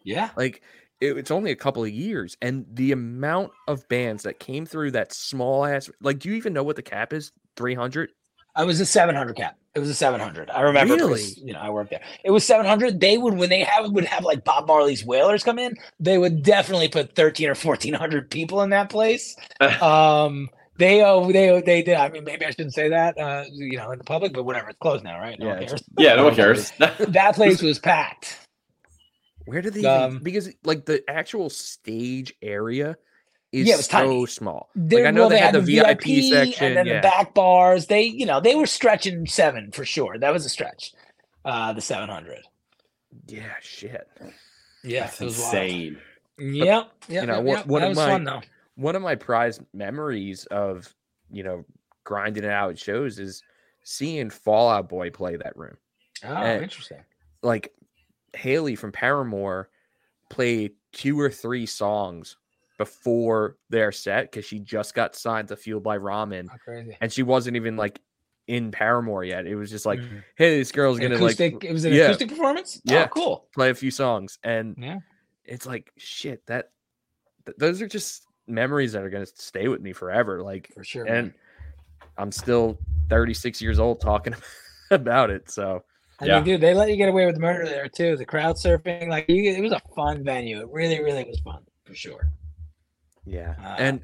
Yeah. Like it, it's only a couple of years, and the amount of bands that came through that small ass like do you even know what the cap is? Three hundred? I was a 700 cap. It was a 700. I remember. Really? You know, I worked there. It was 700. They would when they have would have like Bob Marley's Wailers come in. They would definitely put 13 or 1400 people in that place. um, they oh they they did. I mean, maybe I shouldn't say that. Uh, you know, in the public, but whatever. It's closed now, right? No Yeah, one cares. Yeah, no one cares. That place was packed. Where did they? Um, because like the actual stage area is Yeah, it was so tiny. small. There, like I know well, they, had the VIP, section. and then yeah. the back bars. They, you know, they were stretching seven for sure. That was a stretch. Uh, the 700. yeah, shit. Yeah, That's it was wild. insane. Yep. Yep. know, yep, one- yep. one that of was my- fun though. One of my prized memories of you know grinding it out at shows is seeing Fall Out Boy play that room. Oh, eh, interesting. Like Hayley from Paramore played two or three songs before their set because she just got signed to Fueled by Ramen How crazy. and she wasn't even like in Paramore yet. It was just like, Mhm. hey, this girl's An gonna acoustic. like it was an yeah. acoustic performance. Yeah. Oh, cool. play a few songs, and Yeah. it's like shit. That th- those are just memories that are gonna stay with me forever. Like, For sure. and man. I'm still 36 years old talking about it. So I Yeah. mean, dude, they let you get away with murder there too. The crowd surfing, like you, it was a fun venue. It really, really was fun for sure. Yeah, Uh, and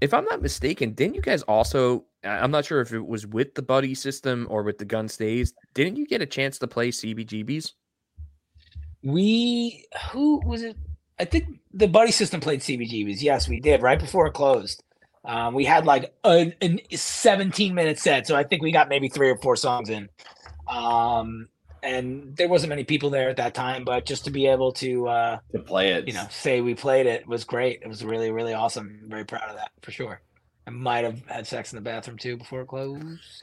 if I'm not mistaken, didn't you guys also? I'm not sure if it was with the buddy system or with the gun stays. Didn't you get a chance to play CBGBs? we who was it? I think the buddy system played CBGBs. Yes, we did right before it closed. Um, we had like a, an 17 minute set, so I think we got maybe three or four songs in. Um, and there wasn't many people there at that time, but just to be able to, uh, To play it. you know, say we played it was great. It was really, really awesome. I'm very proud of that for sure. I might have had sex in the bathroom too before it closed.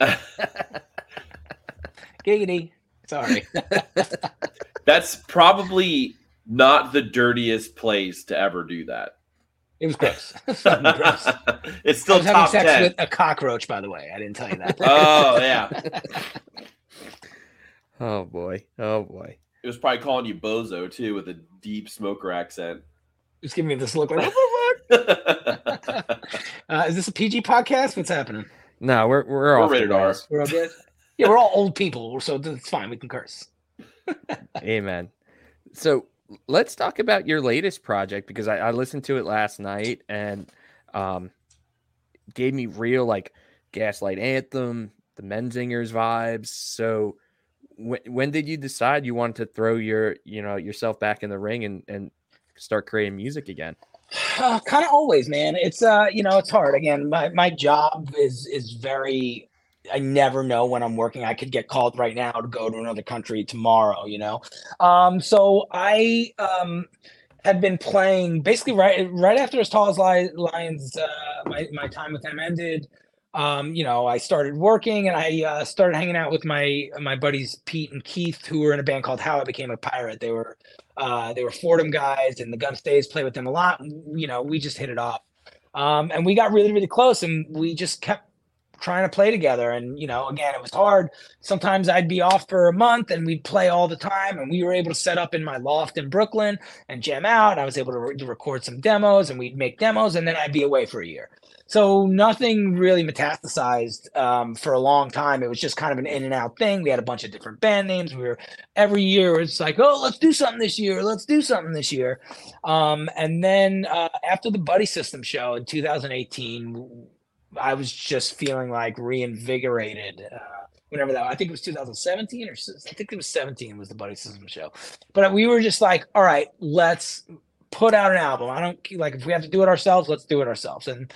Giggity. Sorry. That's probably not the dirtiest place to ever do that. It was gross. Gross. it's I still was having sex 10. with a cockroach, by the way. I didn't tell you that. Oh, yeah. Oh boy, oh boy. It was probably calling you bozo too with a deep smoker accent. Just giving me this look like, what the fuck? Uh, is this a PG podcast? What's happening? No, we're we're, We're off rated R. We're all good? Yeah, we're all old people, so it's fine. We can curse. Amen. So let's talk about your latest project because I, I listened to it last night and um gave me real like gaslight anthem, the Menzingers vibes. So when when did you decide you wanted to throw your you know yourself back in the ring and and start creating music again? Uh, kind of always, man. It's uh, you know, it's hard. Again, my my job is is very. I never know when I'm working. I could get called right now to go to another country tomorrow. You know, um, so I um had been playing basically right right after as tall as lions. Uh, my my time with them ended. Um, you know, I started working and I uh, started hanging out with my my buddies Pete and Keith, who were in a band called How I Became a Pirate. They were uh, they were Fordham guys, and the Gun Stays play with them a lot. and, You know, we just hit it off, um, and we got really, really close, and we just kept trying to play together. And you know, again, it was hard. Sometimes I'd be off for a month, and we'd play all the time. And we were able to set up in my loft in Brooklyn and jam out. I was able to, re- to record some demos, and we'd make demos, and then I'd be away for a year. So nothing really metastasized um, for a long time. It was just kind of an in and out thing. We had a bunch of different band names. We were every year it's like, oh, let's do something this year. Let's do something this year. Um, and then uh, after the Buddy System show in 2018, I was just feeling like reinvigorated. Uh, whenever that, I think it was 2017 or I think it was 17 was the Buddy System show. But we were just like, all right, let's put out an album. I don't like if we have to do it ourselves, let's do it ourselves. And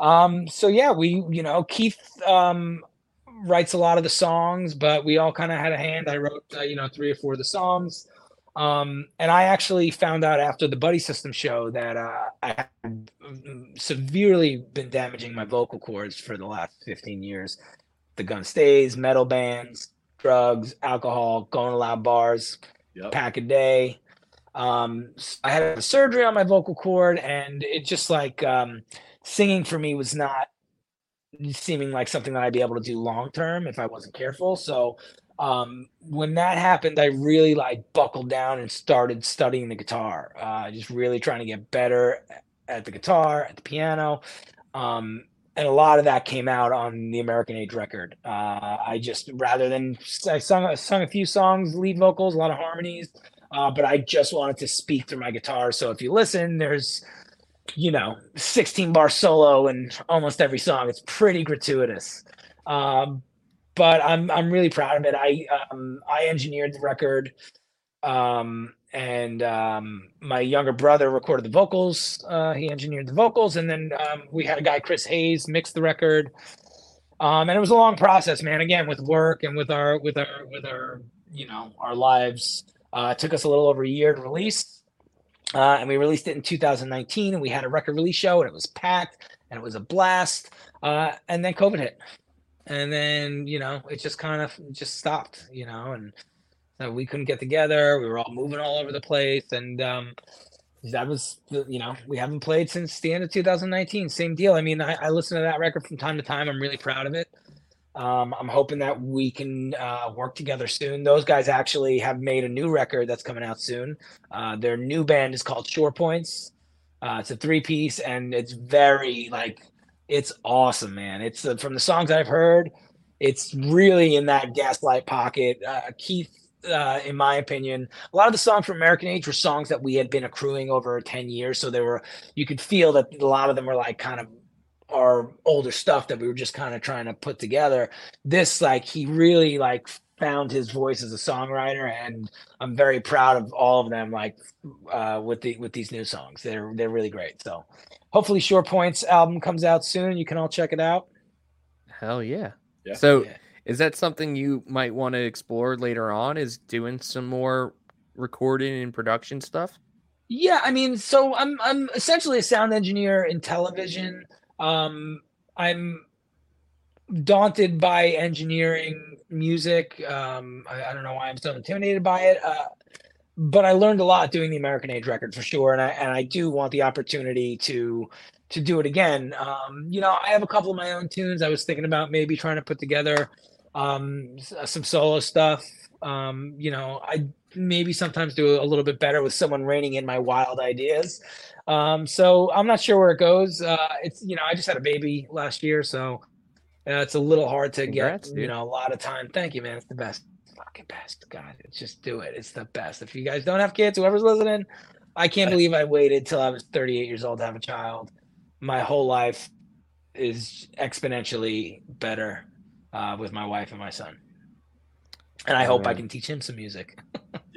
um, so yeah, we, you know, Keith um, writes a lot of the songs, but we all kind of had a hand. I wrote, uh, you know, three or four of the songs. Um, and I actually found out after the Buddy System show that uh, I had mm, severely been damaging my vocal cords for the last 15 years. The gun stays, metal bands, drugs, alcohol, going to loud bars, Yep. pack a day. Um, s- I had a surgery on my vocal cord, and it just like um, singing for me was not seeming like something that I'd be able to do long term if I wasn't careful. So um, when that happened, I really like buckled down and started studying the guitar. Uh, just really trying to get better at the guitar, at the piano. Um, and a lot of that came out on the American Age record. Uh, I just rather than I sung I sung a few songs, lead vocals, a lot of harmonies, uh, but I just wanted to speak through my guitar. So if you listen, there's you know 16 bar solo in almost every song. It's pretty gratuitous. Um, but I'm I'm really proud of it. I um, I engineered the record, um, and um, my younger brother recorded the vocals. Uh, he engineered the vocals, and then um, we had a guy Chris Hayes mix the record. Um, and it was a long process, man. Again, with work and with our with our with our you know our lives, uh, it took us a little over a year to release. Uh, and we released it in 2019, and we had a record release show, and it was packed, and it was a blast. Uh, and then COVID hit, and then you know it just kind of just stopped you know and so we couldn't get together. We were all moving all over the place and um that was you know we haven't played since the end of 2019 same deal. I mean i, I listen to that record from time to time. I'm really proud of it um, i'm hoping that we can uh, work together soon those guys actually have made a new record that's coming out soon uh, their new band is called shore points uh, it's a three piece and it's very like it's awesome, man. It's uh, from the songs I've heard, it's really in that gaslight pocket. Uh, Keith, uh, in my opinion, a lot of the songs from American Age were songs that we had been accruing over 10 years. So they were, you could feel that a lot of them were like kind of our older stuff that we were just kind of trying to put together. This, like, he really like found his voice as a songwriter and I'm very proud of all of them like uh with the with these new songs. They're they're really great. So hopefully Shore Points album comes out soon. You can all check it out. Hell yeah. Yeah. So Yeah. is that something you might want to explore later on? Is doing some more recording and production stuff? Yeah, I mean, so I'm I'm essentially a sound engineer in television. Um, I'm daunted by engineering music. Um, I, I don't know why I'm so intimidated by it. Uh, but I learned a lot doing the American Age record for sure, and I and I do want the opportunity to to do it again. Um, you know, I have a couple of my own tunes. I was thinking about maybe trying to put together um, some solo stuff. Um, you know, I maybe sometimes do a little bit better with someone reining in my wild ideas. Um, so I'm not sure where it goes. Uh, it's you know, I just had a baby last year, so uh, it's a little hard to Congrats, get you know a lot of time. Thank you, man. It's the best, fucking best. God, just do it. It's the best. If you guys don't have kids, whoever's listening, I can't believe I waited till I was 38 years old to have a child. My whole life is exponentially better uh, with my wife and my son. And I hope I can teach him some music.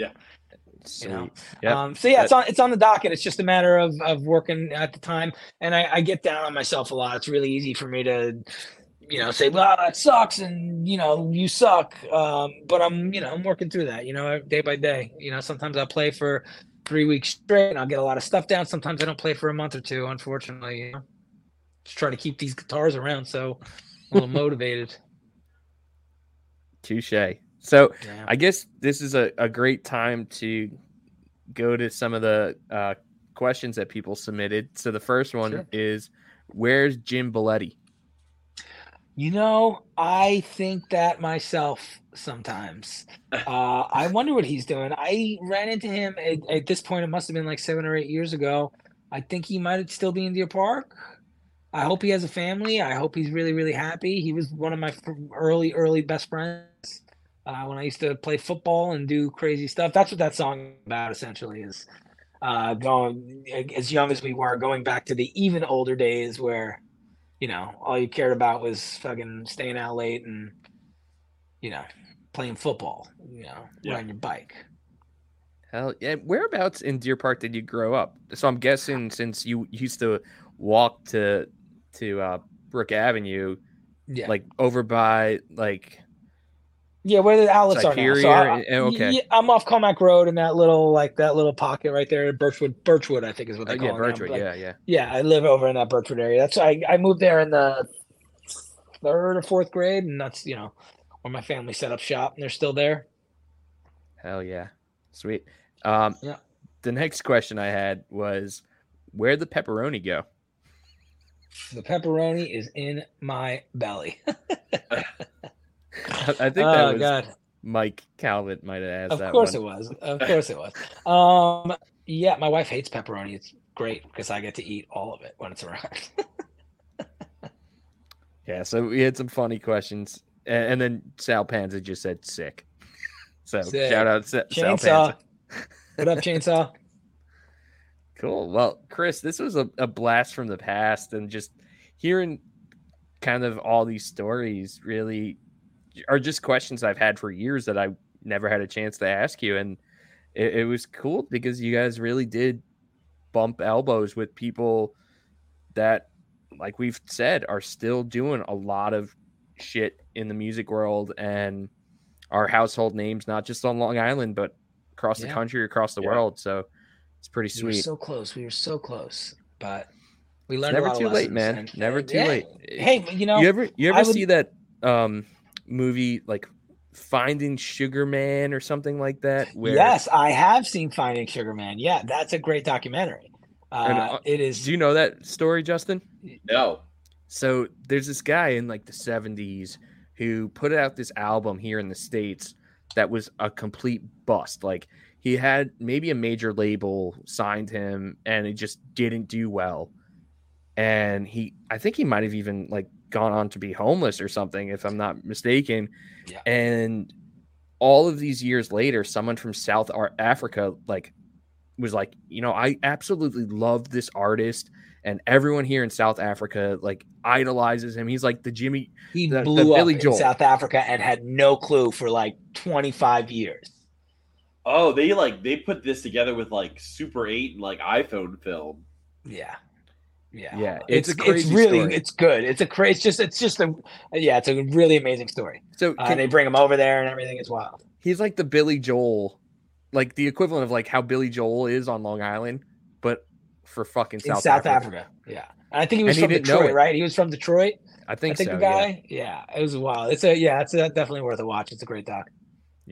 Sweet. know, Yep. Um, so yeah, it's on it's on the docket. It's just a matter of of working at the time, and I, I get down on myself a lot. It's really easy for me to, you know, say, "Well, that sucks," and you know, you suck. Um, but I'm, you know, I'm working through that. You know, day by day. You know, sometimes I play for three weeks straight, and I'll get a lot of stuff down. Sometimes I don't play for a month or two. Unfortunately, you know? just try to keep these guitars around, so I'm a little motivated. Touche. So Yeah. I guess this is a, a great time to go to some of the uh, questions that people submitted. So the first one Sure. is Where's Jim Belletti? You know, I think that myself sometimes. Uh, I wonder what he's doing. I ran into him at, at this point. It must have been like seven or eight years ago. I think he might still be in Deer Park. I hope he has a family. I hope he's really, really happy. He was one of my early, early best friends uh, when I used to play football and do crazy stuff. That's what that song about, essentially, is uh, going as young as we were, going back to the even older days where you know, all you cared about was fucking staying out late and, you know, playing football, you know, Yeah. riding your bike. Hell yeah. Whereabouts in Deer Park did you grow up? So I'm guessing since you used to walk to to uh, Brook Avenue, Yeah. like over by like yeah, where the outlets are now. So I, eh, okay. yeah, I'm off Commack Road in that little, like that little pocket right there. Birchwood, Birchwood, I think is what they yeah, call it. now, Birchwood, like, yeah, yeah. Yeah, I live over in that Birchwood area. That's I, I moved there in the third or fourth grade, and that's you know where my family set up shop, and they're still there. Hell yeah. Sweet. Um Yeah. the next question I had was where'd the pepperoni go? The pepperoni is in my belly. I I think that oh was God. Mike Calvin might have asked Of that course one. it was. Of course it was. Um, yeah, my wife hates pepperoni. It's great because I get to eat all of it when it's around. Yeah, so we had some funny questions, a- and, then Sal Panza just said sick. So Sick. shout out Sa- Sal Chainsaw. Panza. What up, Chainsaw? Cool. Well, Chris, this was a, a blast from the past, and just hearing kind of all these stories really are just questions I've had for years that I never had a chance to ask you, and it, it was cool because you guys really did bump elbows with people that, like we've said, are still doing a lot of shit in the music world and are household names, not just on Long Island, but across the country, across the Yeah. world. So it's pretty sweet. We were so close. We were so close, but we learned never a lot too late, man. Never too yeah. late. Hey, you know, you ever you ever would- see that um movie like Finding Sugar Man or something like that? Where yes, I have seen Finding Sugar Man. Yeah, that's a great documentary. And, Uh, uh, it is. Do you know that story, Justin? No. So there's this guy in like the 70s who put out this album here in the States that was a complete bust. Like he had maybe a major label signed him and it just didn't do well. And he I think he might have even like gone on to be homeless or something, if I'm not mistaken. Yeah. And all of these years later, someone from South Africa like was like, you know, I absolutely love this artist and everyone here in South Africa like idolizes him. He's like the Jimmy. he the- the blew up Billy in Joel. South Africa and had no clue for like 25 years. Oh, they like they put this together with like Super 8 and like iPhone film. Yeah. Yeah. Yeah, It's it's it's, really story. it's good. It's a crazy it's just it's just a yeah, it's a really amazing story. So Uh, can- they bring him over there and everything is wild. he's like the Billy Joel, like the equivalent of like how Billy Joel is on Long Island, but for fucking South, South, Africa. Africa. Yeah. And I think he was And from didn't Detroit, it. right? He was from Detroit. I think, I think, so. the yeah. guy. Yeah. It was wild. It's a yeah, it's a, definitely worth a watch. It's a great doc.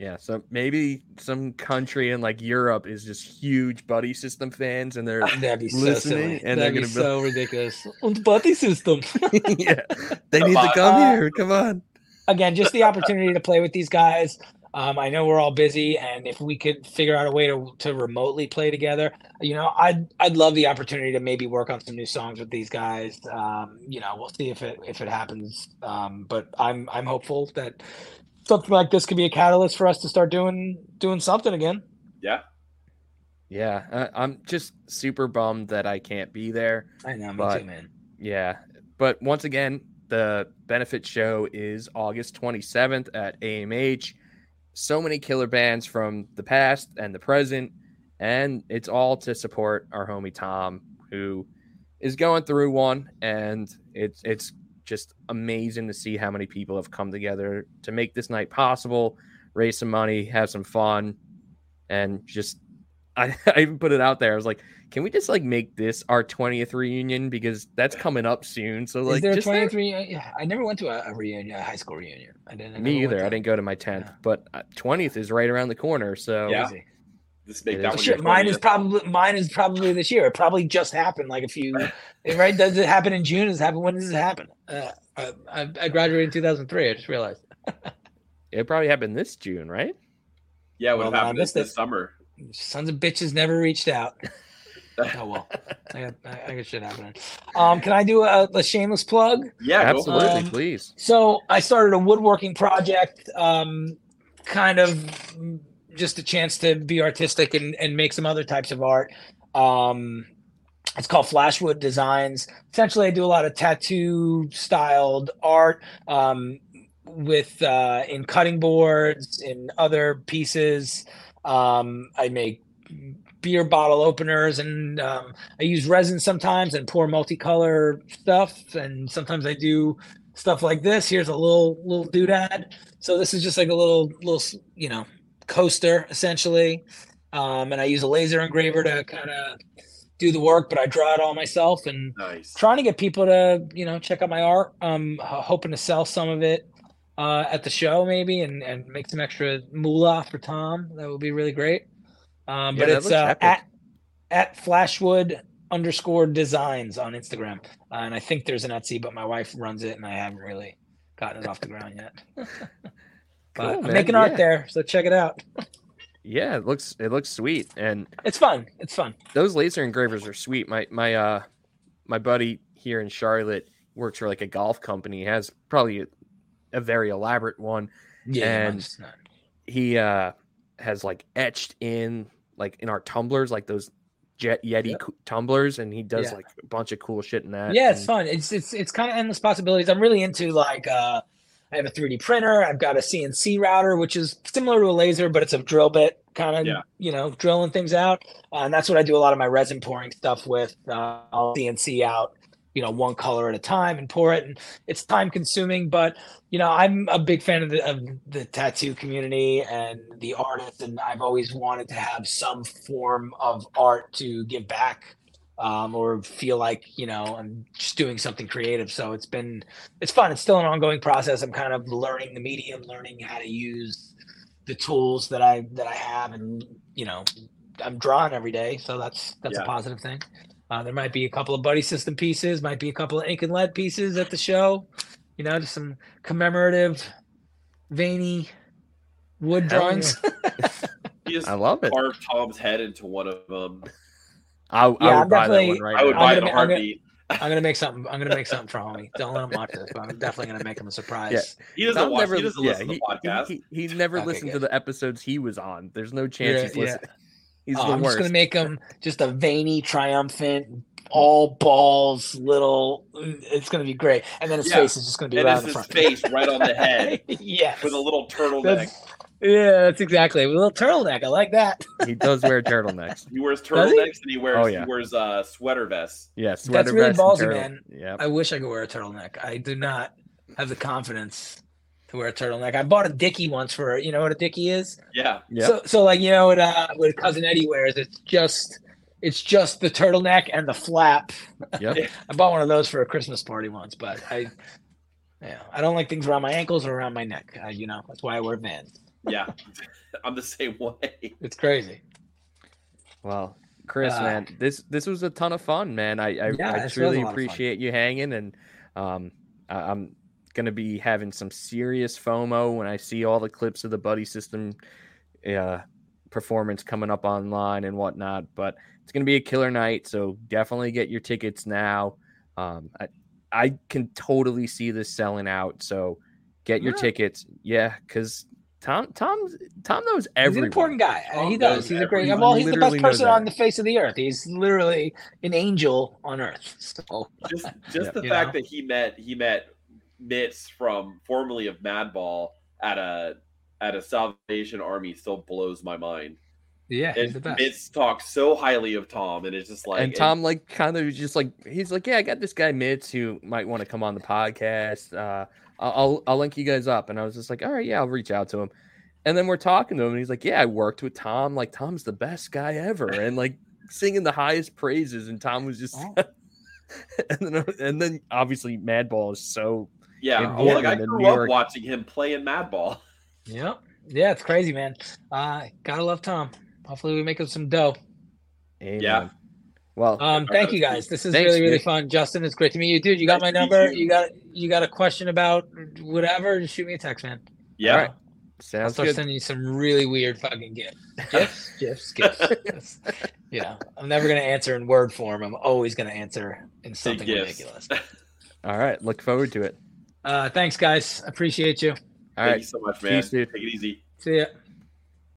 Yeah, so maybe some country in like Europe is just huge buddy system fans, and they're That'd so listening, silly. and they're be gonna be- so ridiculous. Und buddy system. yeah, they need to come Uh, here. Come on. Again, just the opportunity to play with these guys. Um, I know we're all busy, and if we could figure out a way to, to remotely play together, you know, I'd I'd love the opportunity to maybe work on some new songs with these guys. Um, you know, we'll see if it if it happens. Um, but I'm I'm hopeful that something like this could be a catalyst for us to start doing doing something again. Yeah. Yeah, I, I'm just super bummed that I can't be there. I know, me But- too, man. Yeah. But once again, the benefit show is August 27th at AMH. So many killer bands from the past and the present. And it's all to support our homie Tom, who is going through one. And it's it's just amazing to see how many people have come together to make this night possible, raise some money, have some fun, and just I, I even put it out there. I was like, can we just like make this our 20th reunion because that's coming up soon. So like Is there a just 23? Yeah, I never went to a, a reunion, a high school reunion. I didn't. I me either. I didn't go to my 10th, Yeah. but uh, 20th is right around the corner. So Yeah. This make It that is. one Shit, mine is probably mine is probably this year. It probably just happened like a few. right? Does it happen in June? Does it happen? When does it happen? Uh, I, I I graduated in 2003. I just realized. it probably happened this June, right? Yeah, what Well, then happened this, this summer? Sons of bitches never reached out. Oh well, I got I, I got shit happening. Um, can I do a, a shameless plug? Yeah, go for it. Absolutely, Um, please. So I started a woodworking project, um, kind of just a chance to be artistic and, and make some other types of art. Um, it's called Flashwood Designs. Essentially, I do a lot of tattoo styled art um, with uh, in cutting boards, in other pieces. Um, I make beer bottle openers and um, I use resin sometimes and pour multicolor stuff. And sometimes I do stuff like this. Here's a little little doodad. So this is just like a little little you know coaster essentially. Um, and I use a laser engraver to kind of do the work, but I draw it all myself and Nice. trying to get people to you know check out my art. Um, h- hoping to sell some of it uh, at the show maybe and and make some extra moolah for Tom. That would be really great. Um, Yeah, but that it's uh, at at Flashwood underscore designs on Instagram, uh, and I think there's an Etsy, but my wife runs it, and I haven't really gotten it off the ground yet. but Cool, I'm making art Yeah. there, so check it out. Yeah, it looks it looks sweet, and It's fun. It's fun. those laser engravers are sweet. My my uh my buddy here in Charlotte, works for like a golf company. He has probably a, a very elaborate one. Yeah, And- He uh has like etched in like in our tumblers, like those Jet Yeti Yep. tumblers, and he does Yeah. like a bunch of cool shit in that. yeah, it's and- fun. It's it's it's kind of endless possibilities. I'm really into like uh I have a 3D printer. I've got a CNC router, which is similar to a laser, but it's a drill bit kind of, Yeah. you know, drilling things out. Uh, and that's what I do a lot of my resin pouring stuff with. Uh, I'll CNC out, you know, one color at a time and pour it. And it's time consuming, but you know, I'm a big fan of the of the tattoo community and the artists, and I've always wanted to have some form of art to give back um, or feel like you know I'm just doing something creative. So it's been it's fun. It's still an ongoing process. I'm kind of learning the medium, learning how to use the tools that I that I have, and you know I'm drawing every day, so that's that's Yeah. a positive thing. Uh, there might be a couple of buddy system pieces, might be a couple of ink and lead pieces at the show. You know, just some commemorative, veiny wood Hell drawings. He just I love it. carved Tom's head into one of them. I, I Yeah, would I'm buy that one right I would now. I'm buy it gonna in a ma- I'm gonna- I'm gonna make something. I'm gonna make something for homie. Don't let him watch this, but I'm definitely gonna make him a surprise. He doesn't Tom watch. never- he doesn't yeah, listen to the podcast. He, he, he never Okay, listened to the episodes he was on. There's no chance Yeah, he's yeah. listening. He's Oh, the I'm worst. just gonna make him just a veiny, triumphant, all balls, little. It's gonna be great, and then his Yeah. face is just gonna be and right it's in the his front. face right on the head yeah, with a little turtleneck. That's- yeah, that's exactly a little turtleneck. I like that. he does wear turtlenecks. He wears Does he? turtlenecks and he wears Oh, yeah. he wears uh, sweater vests. Yeah, sweater really vest and ballsy, turtle- man. Yeah, I wish I could wear a turtleneck. I do not have the confidence to wear a turtleneck. I bought a dickie once for you know what a dickie is. Yeah, yeah. So so like you know what uh what cousin Eddie wears, it's just it's just the turtleneck and the flap. Yep. I bought one of those for a Christmas party once, but I yeah, I don't like things around my ankles or around my neck. Uh, you know, that's why I wear Vans. Yeah. I'm the same way. It's crazy. Well, Chris, Uh, man, this this was a ton of fun, man. I I, Yeah, I truly a lot of fun. appreciate you hanging, and um, I, I'm gonna be having some serious FOMO when I see all the clips of the Buddy System uh, performance coming up online and whatnot. But it's gonna be a killer night, so definitely get your tickets now. Um, I I can totally see this selling out, so get your Yeah. tickets. Yeah, because Tom Tom Tom knows He's an important guy. Uh, Tom he does. knows He's a great. everyone. Well, he's the best person on the face of the earth. He's literally an angel on earth. So Just just Yeah. the You fact know? that he met he met Mitts from formerly of Madball at a at a Salvation Army still blows my mind. yeah, he's And the best. Mitts talks so highly of Tom, and it's just like and Tom like kind of just like he's like, yeah, I got this guy Mitts who might want to come on the podcast. Uh, I'll, I'll I'll link you guys up. And I was just like, all right, yeah, I'll reach out to him. And then we're talking to him, and he's like, yeah, I worked with Tom. Like Tom's the best guy ever, and like singing the highest praises. And Tom was just, Oh. and then and then obviously Madball is so yeah, in I- like I grew up York. watching him play in Madball. Yep. Yeah, it's crazy, man. Uh, gotta love Tom. Hopefully, we make him some dough. amen. Well, Um, thank you guys. This is Thanks, really really dude. fun. Justin, it's great to meet you, dude. You got my Nice to meet number. you. You got you got a question about whatever? Just shoot me a text, man. Yeah, all right, I'll sounds start good. sending you some really weird fucking gifts. Gifts, gifts, gifts. yeah, I'm never gonna answer in word form. I'm always gonna answer in something ridiculous. All right, look forward to it. Uh, thanks, guys. Appreciate you. All Thank right, you so much, man. Peace, dude. Take it easy. See ya.